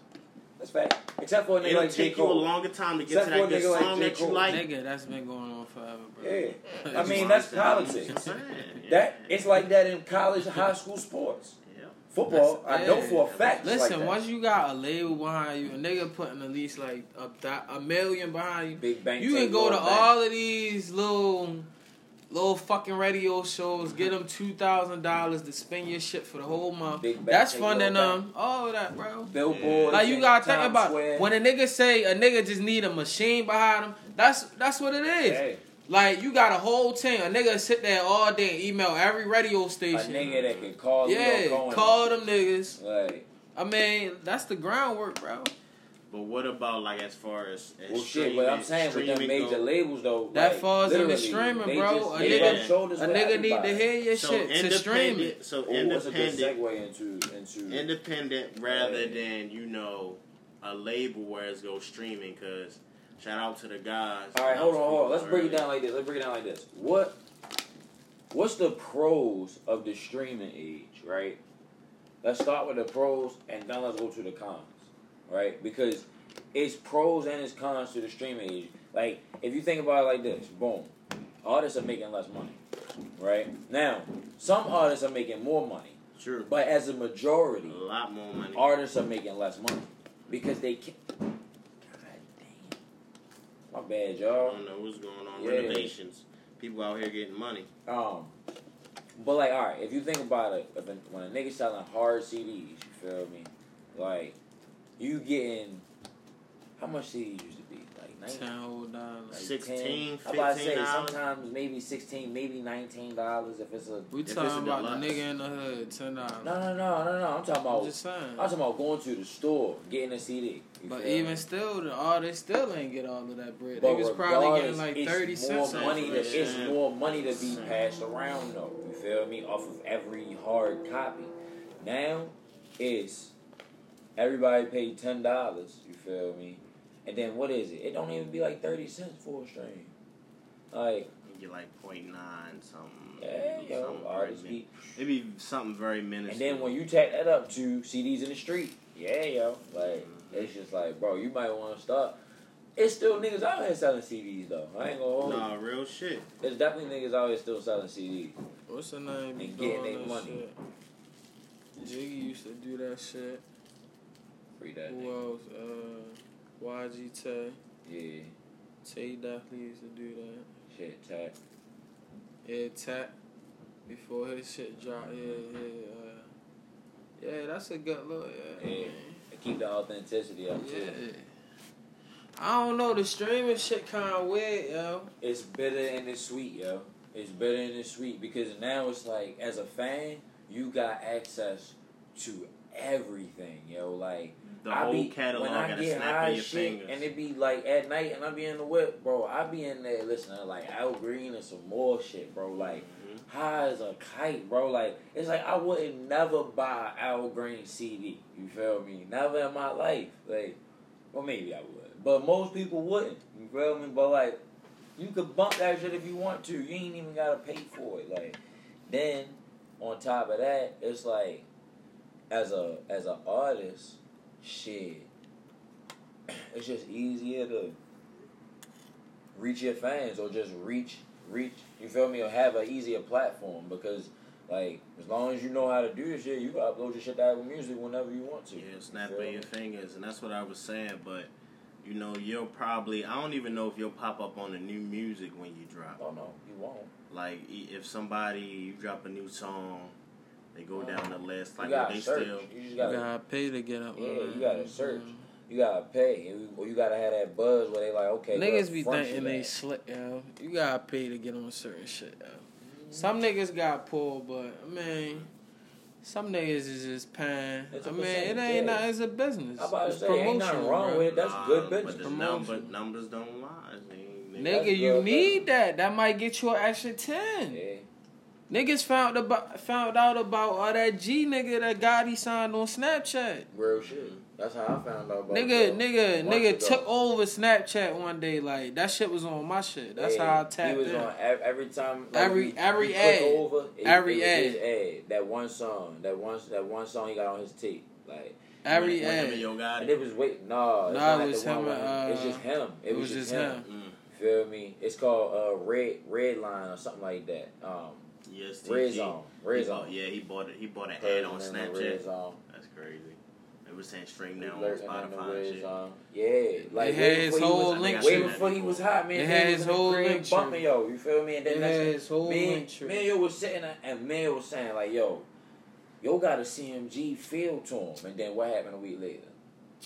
That's fact. Except for a nigga It'll like J. take you a longer time to get Except to that a good nigga like song that you like. Nigga, that's been going on forever, bro. Yeah. I mean, that's politics. yeah. That it's like that in college, high school sports. Yeah. Football, I know Yeah. for a fact. Listen, like that. once you got a label behind you, a nigga putting at least like a, a million behind you, Big Bang, you can go to Lord Bank. all of these little little fucking radio shows, get them two thousand dollars to spend your shit for the whole month. That's funding them. All that, bro. billboards. Like you gotta think about Square. when a nigga say a nigga just need a machine behind him. That's that's what it is. Hey, Like you got a whole team. A nigga sit there all day and email every radio station. a nigga that can call yeah, call them niggas. Like, I mean, that's the groundwork, bro. But what about like as far as, as well, shit. streaming, But I'm saying with them major go- labels though, That like, falls in the streaming, bro. just- A nigga- rub shoulders A nigga need to hear your So shit to stream independent, it. so Ooh, what's a good independent, segue into into independent rather Yeah. than you know a label where it's go streaming. Cause shout out to the guys. All right, hold on, hold on. Let's People break it down like this. Let's break it down like this. What What's the pros of the streaming age, right? Let's start with the pros and then let's go to the cons, right? Because it's pros and it's cons to the streaming age. Like, if you think about it like this, boom, artists are making less money, right? Now, some artists are making more money, True. but as a majority, A lot more money. artists are making less money because they can't. God damn. My bad, y'all. I don't know what's going on. Yeah. Renovations. People out here getting money. Um, but like, all right, if you think about it, if a, when a nigga selling hard CDs, you feel me? Like, you getting how much CDs used to be? Like nineteen. dollars. Like 16, 10. I'm about to say sometimes maybe sixteen, maybe nineteen dollars if it's a. We If talking a about the nigga in the hood, ten dollars. No, no, no, no, no. I'm talking I'm about. just saying. I'm talking about going to the store, getting a CD. But even me? still, the oh, artist still ain't get all of that bread. But They was probably getting like it's thirty cents. More off money to, it's more money to be passed around though. You feel me? Off of every hard copy. Now it's everybody paid ten dollars. You feel me? And then what is it? It don't even be like thirty cents for a stream. Like You get like 0.9 something. yeah, yo, something artists very be. Something very minuscule. And then when you tack that up to CDs in the street, yeah, yo, like mm-hmm. it's just like, bro, you might want to start. It's still niggas out here selling CDs though. I ain't gonna hold you. Nah, real shit. There's definitely niggas out here still selling CDs. What's the name? And doing getting they that money. shit? Jiggy used to do that shit. Free that Who nigga. else? Uh, YG Tay. Yeah, Tay definitely used to do that. shit, tack. Yeah, Tap. Before his shit dropped. Yeah, yeah. Uh, yeah, that's a good look. Yeah. Yeah. Keep the authenticity up too. Yeah. I don't know. The streaming shit kind of weird, yo. It's bitter and it's sweet, yo. It's bitter and it's sweet because now it's like, as a fan, you got access to everything, yo. Like, The I whole be, catalog when I at a get snap high of your shit, fingers. and it be like at night, and I be in the whip, bro. I be in there listening to like Al Green and some more shit, bro. Like Mhm. high as a kite, bro. Like it's like I wouldn't never buy Al Green CD. You feel me? Never in my life. Like, well, maybe I would, But most people wouldn't. You feel me? But like, you could bump that shit if you want to. You ain't even gotta pay for it. Like, then on top of that, it's like, as a as an artist, shit, it's just easier to reach your fans or just reach reach. You feel me? Or have an easier platform because. Like, as long as you know how to do this shit, you can upload your shit to Apple Music whenever you want to. Yeah, You snap of your fingers, and that's what I was saying. But you know, you'll probably I don't even know if you'll pop up on the new music when you drop. Oh no, you won't. Like if somebody you drop a new song, they go down the list. Like you gotta they search. still. You just gotta, gotta pay to get up. yeah, you gotta search. Mm-hmm. You gotta pay, you- or you gotta have that buzz where they like, okay, Niggas bro, be thinking they that. slick, yo. You gotta pay to get on certain shit, yo. Some niggas got pulled, but I mean, some niggas is just paying. I mean, it ain't yeah. not. It's a business. I'm about to it's say, ain't nothing wrong bro. with it. That's Nah, good But, business. the num- Promotion. but numbers don't lie. I mean, Nigga, That's you good need that. That might get you an extra ten. Yeah. Niggas found about found out about all that G nigga that Gotti signed on Snapchat. Real shit. That's how I found out about Nigga, it. nigga, Months nigga ago. took over Snapchat one day. Like that shit was on my shit. That's Yeah, how I tapped He was in. on every time. like, Every- you- every you click ad. Over, it, Every it was his ad. That one song. That one. That one song he got on his tape. Like. Every when, when him ad. and Yo And Gotti. it was wait. No, it's Nah, not it the was one him with and, It's uh, just him. It, was, just him. Mm. Feel me? It's called uh, Red Red Line or something like that. Um, Yes, Red TG. Zone. He Red bought- Yeah, he bought it. He bought an ad on Lurking in the Snapchat. Red That's crazy. It was saying stream now on lurking in the Spotify and shit. Zone. Yeah, like had his he whole was, link way before he was hot, man. It he had his whole link bumping yo. You feel me? And then It that's had his whole me, link tree. me yo was sitting there, and man was saying like, yo, yo got a CMG feel to him, and then what happened a week later?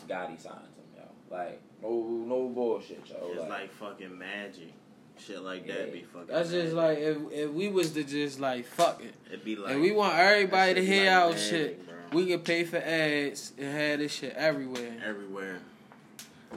Gotti signs him, yo. Like no, no bullshit, yo. It's Like, like fucking magic. Shit like Yeah. that be fucking. That's just magic. like if if we was to just like fuck it. It'd be like. and we want everybody to hear like our magic, shit. bro. We can pay for ads and have this shit everywhere. everywhere.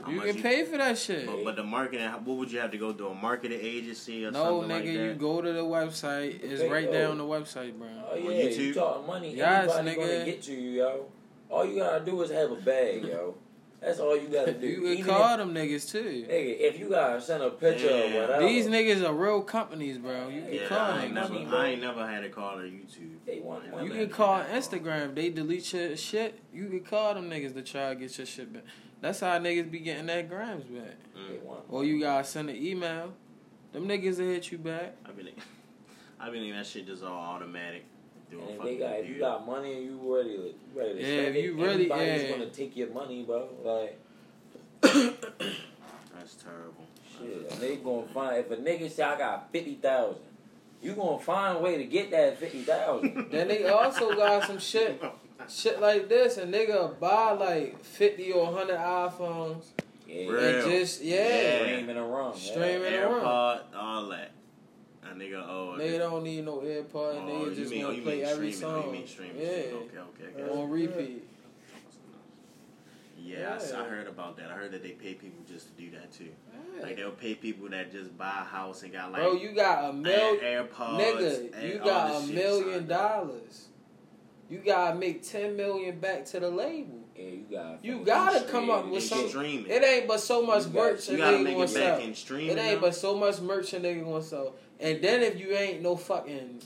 How You much can pay for that shit. But, but the marketing, what would you have to go to a marketing agency or No, something nigga, like that? No, nigga, you go to the website. It's right yo. there on the website, bro. Oh On yeah, you talking money. Yes, Everybody gonna nigga. get to you, yo. All you gotta do is have a bag, yo. That's all you gotta do. You can Even call if, them niggas too. nigga, if you gotta send a picture Damn. or whatever, These niggas are real companies, bro. You can yeah, call I ain't, them. never. I ain't never had a call on YouTube. They want I. You can call that call. Instagram. They delete your shit. You can call them niggas to try to get your shit back. That's how niggas be getting their grams back. They Mm. Or you gotta send an email. Them niggas will hit you back. I been, I been thinking that shit just all automatic. Through a And if fucking they got, if you got money and you ready, to, you ready to Yeah, spend if it, you really- anybody's yeah. gonna take your money, bro. Like That's terrible. shit, and they gonna find if a nigga say I got fifty thousand, you gonna find a way to get that fifty thousand. Then they also got some shit, shit like this, and nigga buy like fifty or hundred iPhones yeah, Real. and just yeah, Yeah. streaming around, Streaming. Yeah. around. All that. A nigga, oh, Nigga don't need no AirPod. oh, nigga you just mean, oh, wanna you play mean every streaming? Oh, song. you mean streaming? yeah, Okay, okay, okay. on repeat. Yeah, I s- I, Yeah. heard about that. I heard that they pay people just to do that too. Yeah. Like they'll pay people that just buy a house and got like Bro, you got a million. Air- AirPods, Nigga, you got a million dollars. You gotta make ten million back to the label. Yeah, you got. You gotta come up with some. streaming. It ain't but so much You got- merch You gotta make it back sell. in streaming. It ain't though. but so much merch a nigga gonna sell. And then if you ain't no fucking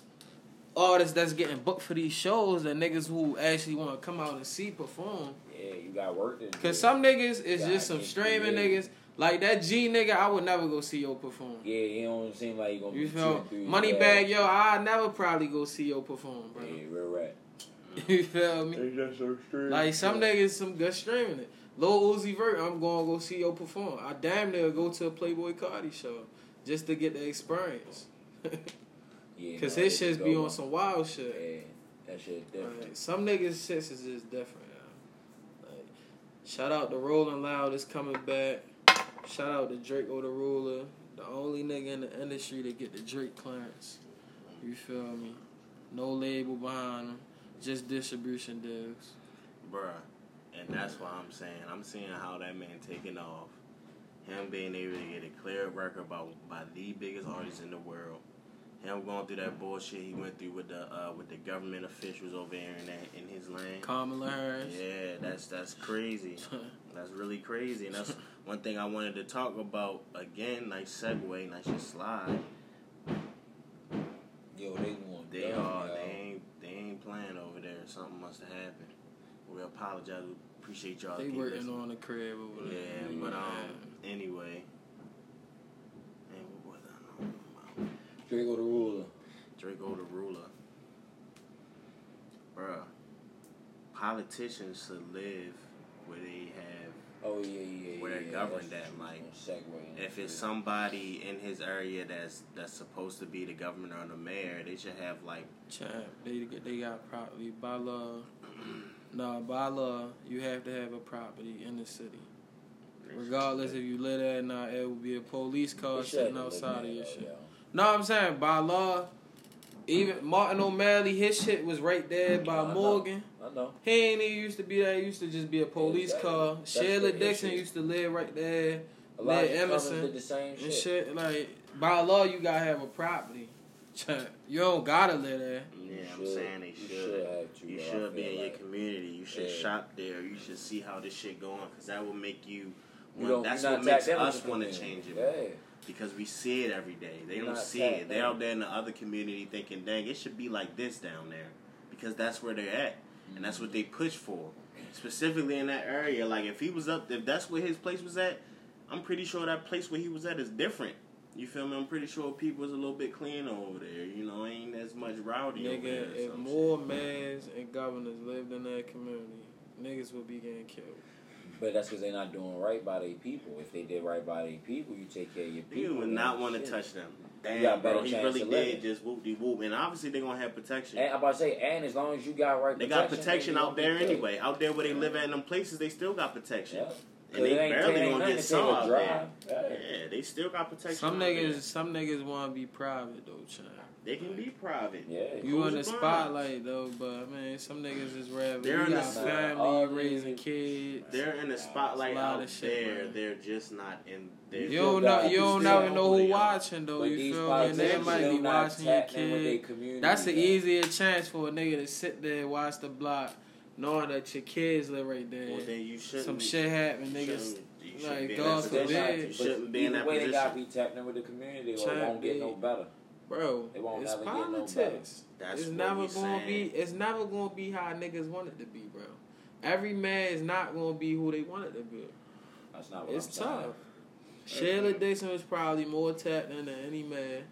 artist that's getting booked for these shows, and niggas who actually want to come out and see perform. Yeah, you got work to do. Cause some niggas is God, just some streaming yeah. niggas. Like that G nigga, I would never go see yo perform. Yeah, he don't seem like he gonna You be feel too money that. bag, yo. I never probably go see yo perform, bro. Yeah, real right. you feel me? just so straight. Like some niggas, some good streaming it. Lil Uzi Vert, I'm gonna go see yo perform. I damn near go to a Playboi Carti show just to get the experience. Yeah, Cause no, his shits be on some wild shit. Yeah, that shit different. Like, some niggas shits is just different. yo. Like, shout out to Rolling Loud is coming back. Shout out to Draco the Ruler, the only nigga in the industry to get the Drake clearance. You feel me? No label behind him, just distribution deals. Bruh. And that's why I'm saying I'm seeing how that man taking off. Him being able to get a clear record by by the biggest artist in the world. Him going through that bullshit he went through with the uh, with the government officials over there in that in his land. Kamala Harris. Yeah, that's that's crazy. That's really crazy, and that's one thing I wanted to talk about again, nice segue, nice just slide. Yo, they want They dumb, are yo. they ain't they ain't playing over there. Something must have happened. We apologize. We appreciate y'all. They working listening. on the crib over there. Yeah, but um, anyway. Man, what was I know about? Draco the ruler. Draco the ruler. Bruh. Politicians should live where they have Oh yeah, yeah, yeah. Where they're yeah, governed that's at, like, a segue into if it's it. somebody in his area that's that's supposed to be the governor or the mayor, they should have like Champ, they they got property by law. No, by law, you have to have a property in the city. Regardless if you live there or not, it will be a police car They sitting outside of your shit. yo. No, I'm saying by law, even Martin O'Malley, his shit was right there by I know. Morgan. I know. He ain't even used to be there. He used to just be a police Exactly. car. That's Sheila Dixon issue. used to live right there. Elijah Ned Emerson did the same and shit. shit. Like by law, you gotta have a property. You don't gotta live there. yeah, You I'm should- saying they you should. should to, You should be feel in your community. You should Yeah. shop there. You should see how this shit going because that will make you. That's what makes tapped in with us want to change it. Yeah. because we see it every day. They You're don't see it. They're out there in the other community thinking, dang, it should be like this down there. Because that's where they're at. And that's what they mm-hmm. push for. Specifically in that area. Like if he was up if that's where his place was at, I'm pretty sure that place where he was at is different. You feel me? I'm pretty sure people's a little bit cleaner over there. You know, ain't as much rowdy over there. Nigga, if more mayors and governors lived in that community, niggas would be getting killed. But that's because they're not doing right by their people. If they did right by their people, you take care of your people. You would not want to touch them. got a Damn, better bro. He really did living. just whoop de whoop. And obviously they're gonna have protection. And I'm about to say, and as long as you got right They protection, got protection out there anyway. Out there where they live at in them places, they still got protection. Yeah. And they It ain't- barely it gonna get to some take a out there. Yeah. Yeah, they still got protection. Some niggas, some niggas want to be private though, champ. They can be private. Yeah. You Who's in the spotlight though, but man, some niggas is rather. They're you in the got spot- family, all raising kids. They're in the spotlight It's a lot out of shit, there. man. They're just not in. They're You don't know. You don't still never know who watching though. But You feel me? And they might be watching your tapping in with their kid. That's the though. easier chance for a nigga to sit there and watch the block, knowing that your kids live right there. Well, then you shouldn't. Some shit happen, you niggas. shouldn't- you shouldn't like, be in God that But position. forbid. not- You but shouldn't be in either that way, they gotta be tapped in with the community, or it Champ, won't get no better. Bro, They won't it's never get no politics. That's it's what never gonna saying. be. It's never gonna be how niggas want it to be, bro. Every man is not gonna be who they want it to be. That's not what It's I'm saying. tough. Sheila Dixon was probably more tapped in than any man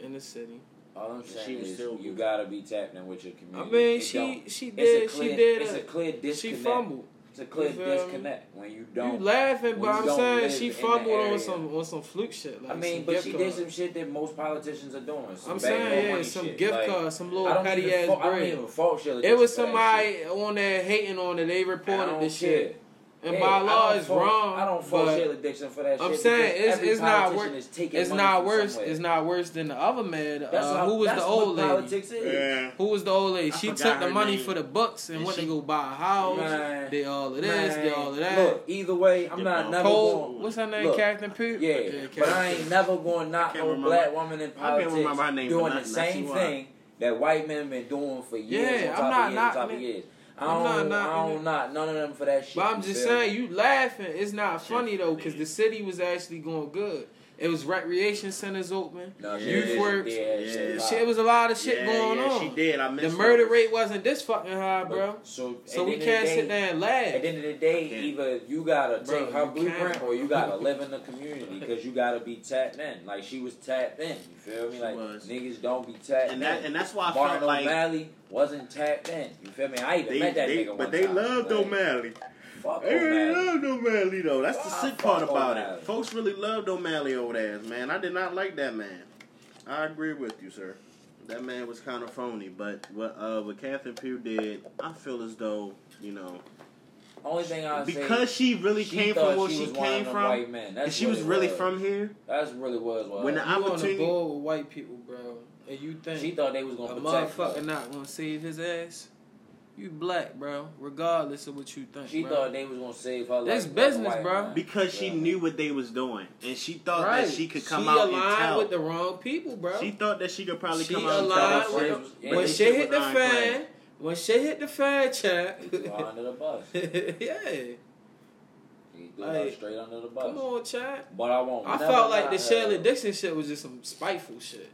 in the city. All I'm she saying was is still you gotta be tapped in with your community. I mean, It she don't- she did clear, she did It's a it. clear She fumbled. It's a clear You feel me? disconnect when you don't. You laughing, but I'm saying she fumbled on some on some fluke shit. Like I mean, but she cards. did some shit that most politicians are doing. I'm saying, yeah, some shit. gift Like, cards, some little petty ass fault, I don't even fault Sheila It was somebody shit. on there hating on it. They reported this shit. Care. And Yeah, by law, don't it's fault- wrong. I don't fault but Sheila Dixon for that shit. I'm saying it's every it's not worse. It's not worse. somewhere. It's not worse than the other man. Uh, how- who was the old lady? Yeah. Who was the old lady? I She took the money name. for the books and And went she- to go buy a house. Man. Did all of this, did all of that. Look, either way, I'm not bro. never Cole, going. what's her name? Look, Captain Poop. Yeah, but I ain't never going to knock can't no black woman in I can't politics remember her name for doing the nothing. I see same thing that white men been doing for years Yeah, on I'm top not of years on top of years. I I'm don't, not I don't knock none of them for that shit. But I'm just saying, you laughing. It's not funny though, because the city was actually going good. It was recreation centers open. No, she Youth work. yeah, Yeah. shit, Shit, it was a lot of shit yeah, going yeah, on. She did. I missed The murder those. rate wasn't this fucking high, But- bro. So, So we the end of can't the sit there and laugh. At the end of the day, can't. either you gotta Bro, take her blueprint can't. or you gotta live in the community because you gotta be tapped in. Like she was tapped in. You feel me? She Like was. niggas don't be tapped And in. that and that's why I Martin felt like O'Malley wasn't tapped in. You feel me? I even they, met that they nigga but one they time. loved Like, O'Malley. Fuck They really O'Malley. loved O'Malley though. That's the sick part about O'Malley. it. Folks really loved O'Malley over there, man. I did not like that man. I agree with you, sir. That man was kind of phony, but what uh what Catherine Pugh did, I feel as though you know Only thing I say because she really she came from where she she was one of came from, White men. That's and she was really was. from here. That's really was. What When it the was. You on the opportunity- board with white people, bro, and you think she thought they was gonna protect motherfucker her. not gonna save his ass? You black, bro. Regardless of what you think, She bro. thought they was gonna save her. That's like, business, like bro. man. Because she Yeah. knew what they was doing, and she thought right. that she could come she out and aligned tell. with the wrong people, bro. She thought that she could probably She come out and tell with friends, the- was- Yeah, when they shit hit the ironclad. fan, when shit hit the fan, chat. She was under the bus. yeah. She He threw Like, straight under the bus. Come on, Chad. But I won't. I felt like the to Shirley. Dixon shit was just some spiteful shit.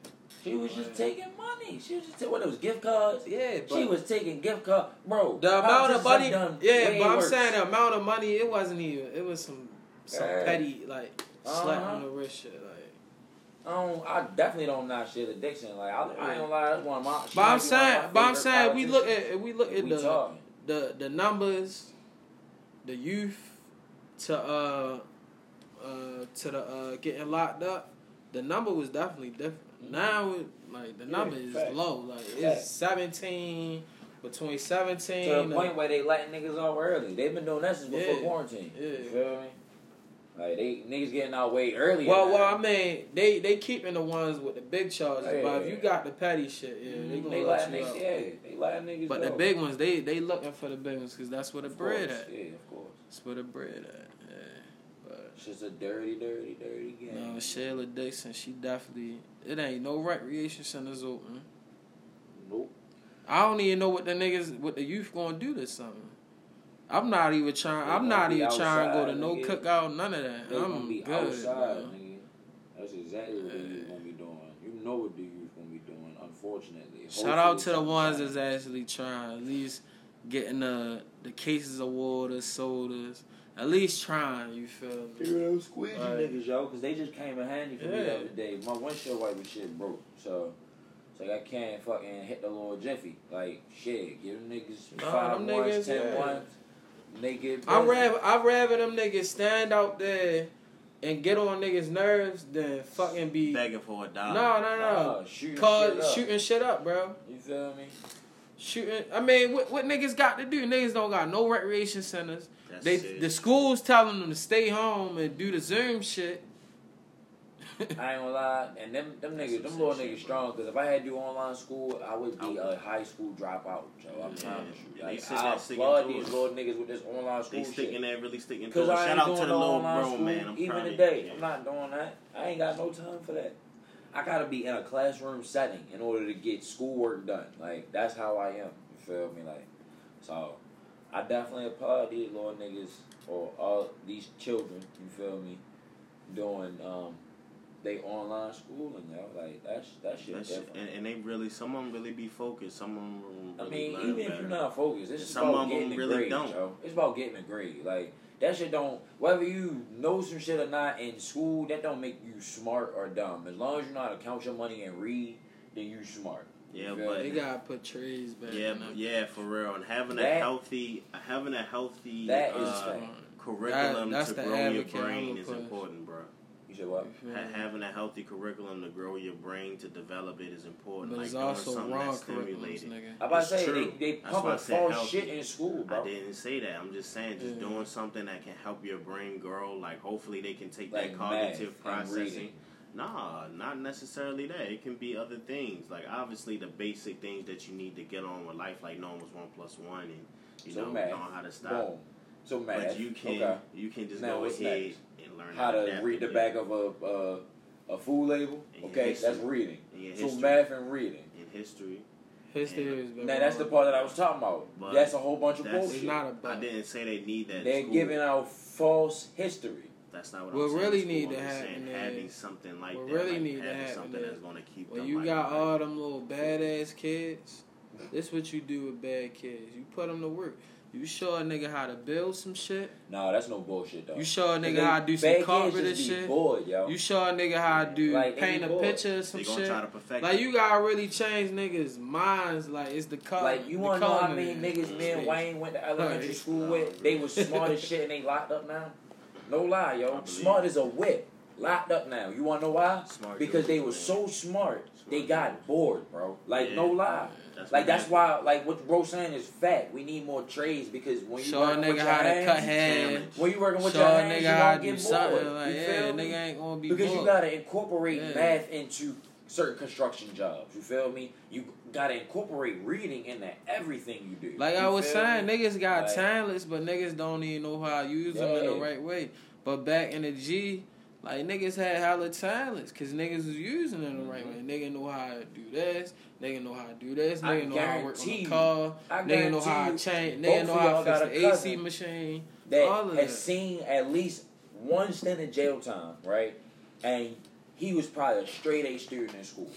She was just taking money. She was just taking what it was gift cards. Yeah, but She was taking gift card, bro. the amount of money. Yeah, but I'm worse. saying the amount of money. It wasn't even. It was some some Yeah. petty like slap Uh-huh. on the wrist shit. Like, I don't. I definitely don't knock Sheila Dixon. Like I, I ain't gonna lie, that's one of my. but I'm be one of saying, but I'm saying, we look at we look at we the talking. the the numbers, the youth to uh uh to the uh getting locked up, the number was definitely different. Now like the Yeah, number is fact. low. Like Fact. it's seventeen between seventeen to the and- point where they letting niggas off early. They've been doing that since before Yeah. quarantine. Yeah. You feel me? Like they niggas getting out way early. Well, now. well, I mean, they they keeping the ones with the big charges, Yeah. but if you got the petty shit, yeah, they Mhm, gonna they let you niggas, up. yeah, they letting niggas. But the big ones, they they looking for the big ones because that's where the Of bread course, at. Yeah, of course. That's where the bread at. Yeah, but It's just a dirty, dirty, dirty game. no, Sheila Dixon, she definitely it ain't no recreation centers open. Nope. I don't even know what the niggas, what the youth gonna do this summer. I'm not even trying. They I'm not even trying to go to no nigga. cookout, none of that. They gonna I'm be good. outside, bro. nigga. That's exactly what the youth gonna be doing. You know what the youth gonna be doing. Unfortunately. Shout out to the ones that's actually trying, at least getting the the cases of water, sodas, at least trying. You feel me? You know, squeegee Right. niggas, yo, because they just came in handy for me the other day. My windshield wiper shit broke, so it's like I can't fucking hit the little jiffy. Like, shit, give them niggas Nah, five them ones, niggas, ten yeah. ones. They get I busy. rather I rather them niggas stand out there and get on niggas' nerves than fucking be begging for a dollar. no no Nah, shooting cause shit up. shooting shit up, bro. You feel me? Shooting. I mean, what what niggas got to do? Niggas don't got no recreation centers. That's They it. the schools telling them to stay home and do the Zoom shit. I ain't gonna lie, and them them niggas, them little niggas strong. Cause if I had to do online school, I would be a high school dropout, Joe. I'm Yeah. telling you. Yeah, they I applaud these it. little niggas with this online school They sticking shit. there, really sticking to Cause it. I Shout out to the no little bro, school man. I'm even today. you. I'm not doing that. I ain't got no time for that. I gotta be in a classroom setting in order to get schoolwork done. Like that's how I am. You feel me? Like so, I definitely applaud these little niggas or all these children. You feel me? Doing um, they online schooling, yo. Like that's that shit That shit, different. and, and they really, some of them really be focused. Some of them I mean, even if you're not focused, it's just some about of getting a really grade, don't. yo. It's about getting a grade. Like that shit don't. Whether you know some shit or not in school, that don't make you smart or dumb. As long as you know how to count your money and read, then you smart. You Yeah, feel but- They gotta put trees back. Yeah, in but yeah, for real. And having a healthy, having a healthy That is uh, fact. curriculum That- to grow your brain is push. important, bro. You said what? Ha- having a healthy curriculum to grow your brain to develop it is important. But like it's doing also something wrong that's curriculums, stimulating. nigga. I about to say true. they they That's why I pumping said false shit in school, bro. I didn't say that. I'm just saying, just Yeah. doing something that can help your brain grow. Like, hopefully, they can take Like that cognitive math and processing. Reading. Nah, not necessarily that. It can be other things. Like, obviously, the basic things that you need to get on with life, like knowing what's one plus one and you So know math. knowing how to stop. Boom. So math. But you can okay. you can just Now go ahead next? and learn How to read the back of a uh, a food label. Okay, history. that's reading. And So math and reading. in history. History Yeah. is better. Now that's the part that I was talking about. But that's a whole bunch of that's- bullshit. It's not a I but. didn't say they need that. They're school. giving out false history. That's not what What I'm saying. We really in need school. to I'm happen having something like what that. really like need to having happen something is that's going to keep When them you like, got like- all them little badass kids, this what you do with bad kids. You put them to work. You show a nigga how to build some shit. No, that's no bullshit though. You show a nigga how to do some bad kids carpenter shit. Bored, yo. You show a nigga how to do Like, paint a bored. picture or some they gonna shit. try to perfect Like you gotta really change niggas' minds. Like it's the color. like you the wanna know how color many man. niggas me and mm-hmm. Wayne went to elementary school with? They really. was smart as shit and they locked up now. No lie, yo. Smart as a whip. Locked up now. You wanna know why? Smart Because they were so smart. They got bored, bro. Like Yeah. no lie. That's Like that's why, like what bro saying is fact. We need more trades because when you Show a working with nigga your how to hands, cut hair. challenge. when you working with Show your a hands, nigga you to do get something. bored. Like you yeah, feel nigga ain't gonna be Because bored. you gotta incorporate Yeah. math into certain construction jobs. You feel me? You gotta incorporate reading into everything you do. Like You I was saying, me? niggas got Like- talents, but niggas don't even know how to use them in the right way. But back in the G, Like niggas had hella talents because niggas was using them the right mm-hmm. way. Nigga know how to do this. Nigga know how to do this. I know how to work on the car. I Nigga know how to change. Nigga know how to fix the AC machine. that all of has that. seen at least one stint in jail time, right? And he was probably a straight A student in school,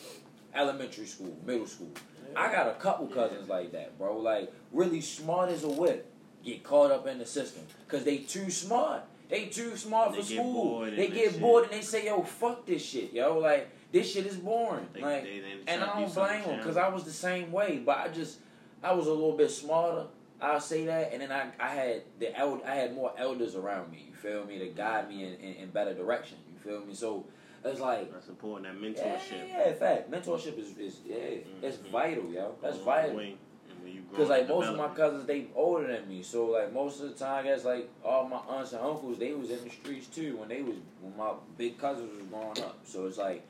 elementary school, middle school. I got a couple cousins like that, bro. Like really smart as a whip, get caught up in the system because they too smart. They too smart They for school. They get that bored and they say, "Yo, fuck this shit, yo." Like this shit is boring. They- like, they- and I do don't blame them because. I was the same way. But I just, I was a little bit smarter. I'll say that, and then I, I had the eld- I had more elders around me. You feel me to guide me in, in, in better direction. You feel me? So it's like That's important. That mentorship. yeah, yeah, fact. Mentorship is, is yeah, it's Mhm. vital, yo. That's vital. way, and when you Because like most of my cousins, they older than me, so like most of the time, I guess like all my aunts and uncles, they was in the streets too when they was when my big cousins was growing up. So it's like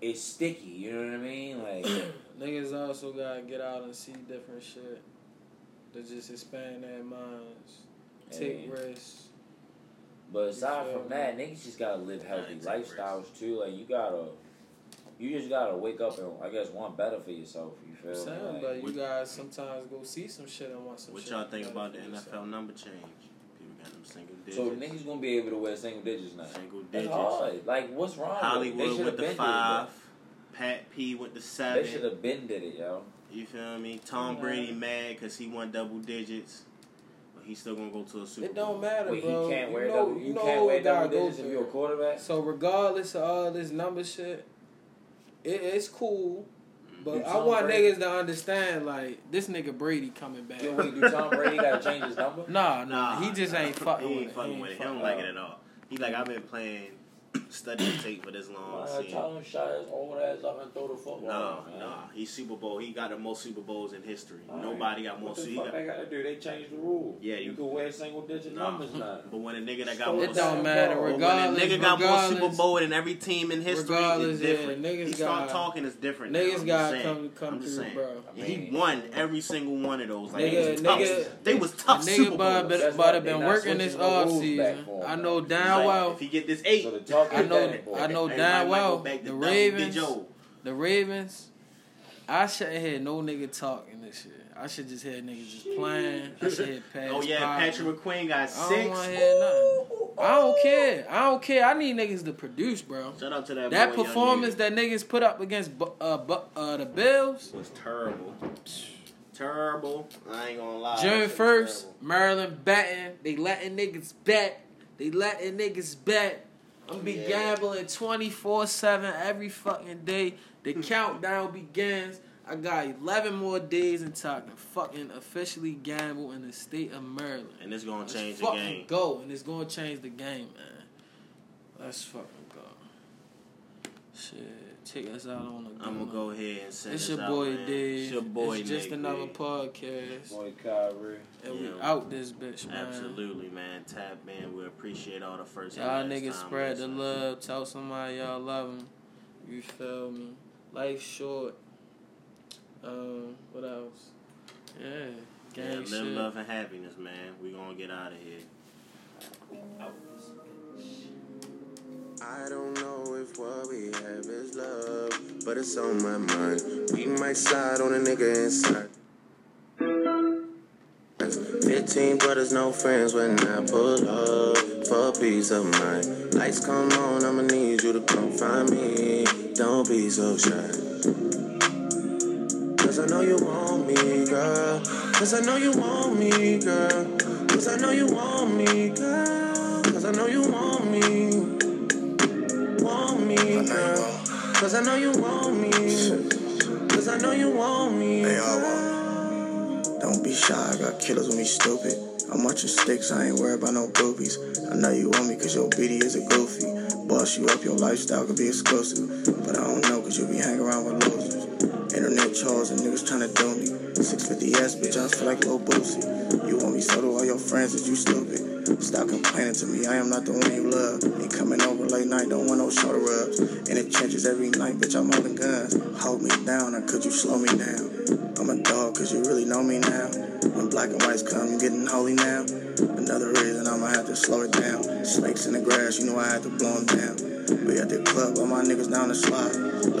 it's sticky. You know what I mean? Like Niggas also gotta get out and see different shit to just expand their minds, take risks. But aside feel from me? that, niggas just gotta live healthy Yeah, lifestyles too. Like you gotta, you just gotta wake up and I guess want better for yourself. You I'm feel saying, me? but you guys sometimes go see some shit and want some What shit. y'all think about the for yourself. NFL number change? People got them single digits. so niggas gonna be able to wear single digits now. Single digits. That's hard. Like what's wrong? with? They Hollywood should've with the been did five. Pat P with the seven. They seven. should have been did it, yo. You feel me? Tom Yeah. Brady mad because he won double digits, but he's still gonna go to a Super It don't matter, Wait, bro. he can't wear you know, double. you You know can't what wear double gotta go digits if you're a quarterback. So regardless of all this number shit, it, it's cool. But I want Brady? niggas to understand, like this nigga Brady coming back. Yo, wait, do Tom Brady gotta change his number? Nah, nah, Nah, he just ain't fucking He with ain't it. fucking with it. He fucking don't like it at all. He like I've been playing, studying tape for this long. Man, seeing- tell him shut his old ass up and throw the football. No, man. no, he's Super Bowl. He got the most Super Bowls in history. All right. Nobody got more. What So the he fuck got, they gotta do? They changed the rule. Yeah, you, you- can wear single digit no. numbers now. But when a nigga that got It more, It don't matter. But when a when a Regardless, nigga got more Super regardless, Bowl than every team in history, Regardless, it's yeah, different. niggas he start got- talking is different. niggas now. Gotta come- come I'm through, saying. bro. I He won every single one of those. Like Nigga- they was tough. nigga- they was tough Super nigga Bowls. but, That's but why have been working this switching the off season. I know down damn well if he get this eight, So the talk I is know-. I know damn well the Ravens- the Ravens. I shouldn't hear no nigga talking this shit. I should just hear niggas just playing. I should hear Pat. Oh yeah, Patrick McQueen got I don't six. want to hear nothing. I don't care. I don't care. I need niggas to produce, bro. Shout out to that That boy, performance that niggas put up against uh, uh, the Bills, was terrible. Terrible. I ain't gonna lie. June That shit was first. Maryland betting. They letting niggas bet. They letting niggas bet. I'm be Yeah. gambling 24 7 every fucking day. The countdown begins. I got 11 more days until I can fucking officially gamble in the state of Maryland. And it's gonna Let's change the game. Go and it's gonna change the game, man. Let's fucking go. Shit, take us out on the. I'm gonna go ahead and send It's your out, boy man. Dave. It's your boy It's just Nick another B. podcast, Boy, Kyrie. and we out this bitch, man. Absolutely, man. Tap in. We appreciate all the first. and Y'all niggas time spread the love. Tell somebody y'all love them. You feel me? Life short. Um, what else? Yeah, Yeah, gang live, shit. love, and happiness, man. We gonna get out of here. I don't know if what we have is love, but it's on my mind. We might slide on a nigga inside. 15 brothers, no friends when I pull up for peace of mind. Lights come on, I'ma need you to come find me. Don't be so shy. Cause I know you want me, girl. Cause I know you want me, girl. Cause I know you want me, girl. Cause I know you want me. Want girl. Cause I know you want me. Cause I know you want me. They all girl. Don't be shy, I got killers when we stupid. I'm watching sticks, I ain't worried about no boobies. I know you want me cause your BD is a goofy. Boss you up, your lifestyle could be exclusive. But I don't know cause you be hanging around with losers. Internet trolls and niggas tryna do me. 650S, bitch, I feel like Lil Boosie. You want me so do all your friends that you stupid. Stop complaining to me, I am not the one you love. Ain't coming over late night, don't want no shoulder rubs. In the trenches every night, bitch, I'm holding guns. Hold me down, or could you slow me down? I'm a dog, cause you really know me now. When black and whites come, I'm getting holy now. Another reason I'ma have to slow it down. Snakes in the grass, you know I had to blow them down. We at the club, all my niggas down the slide.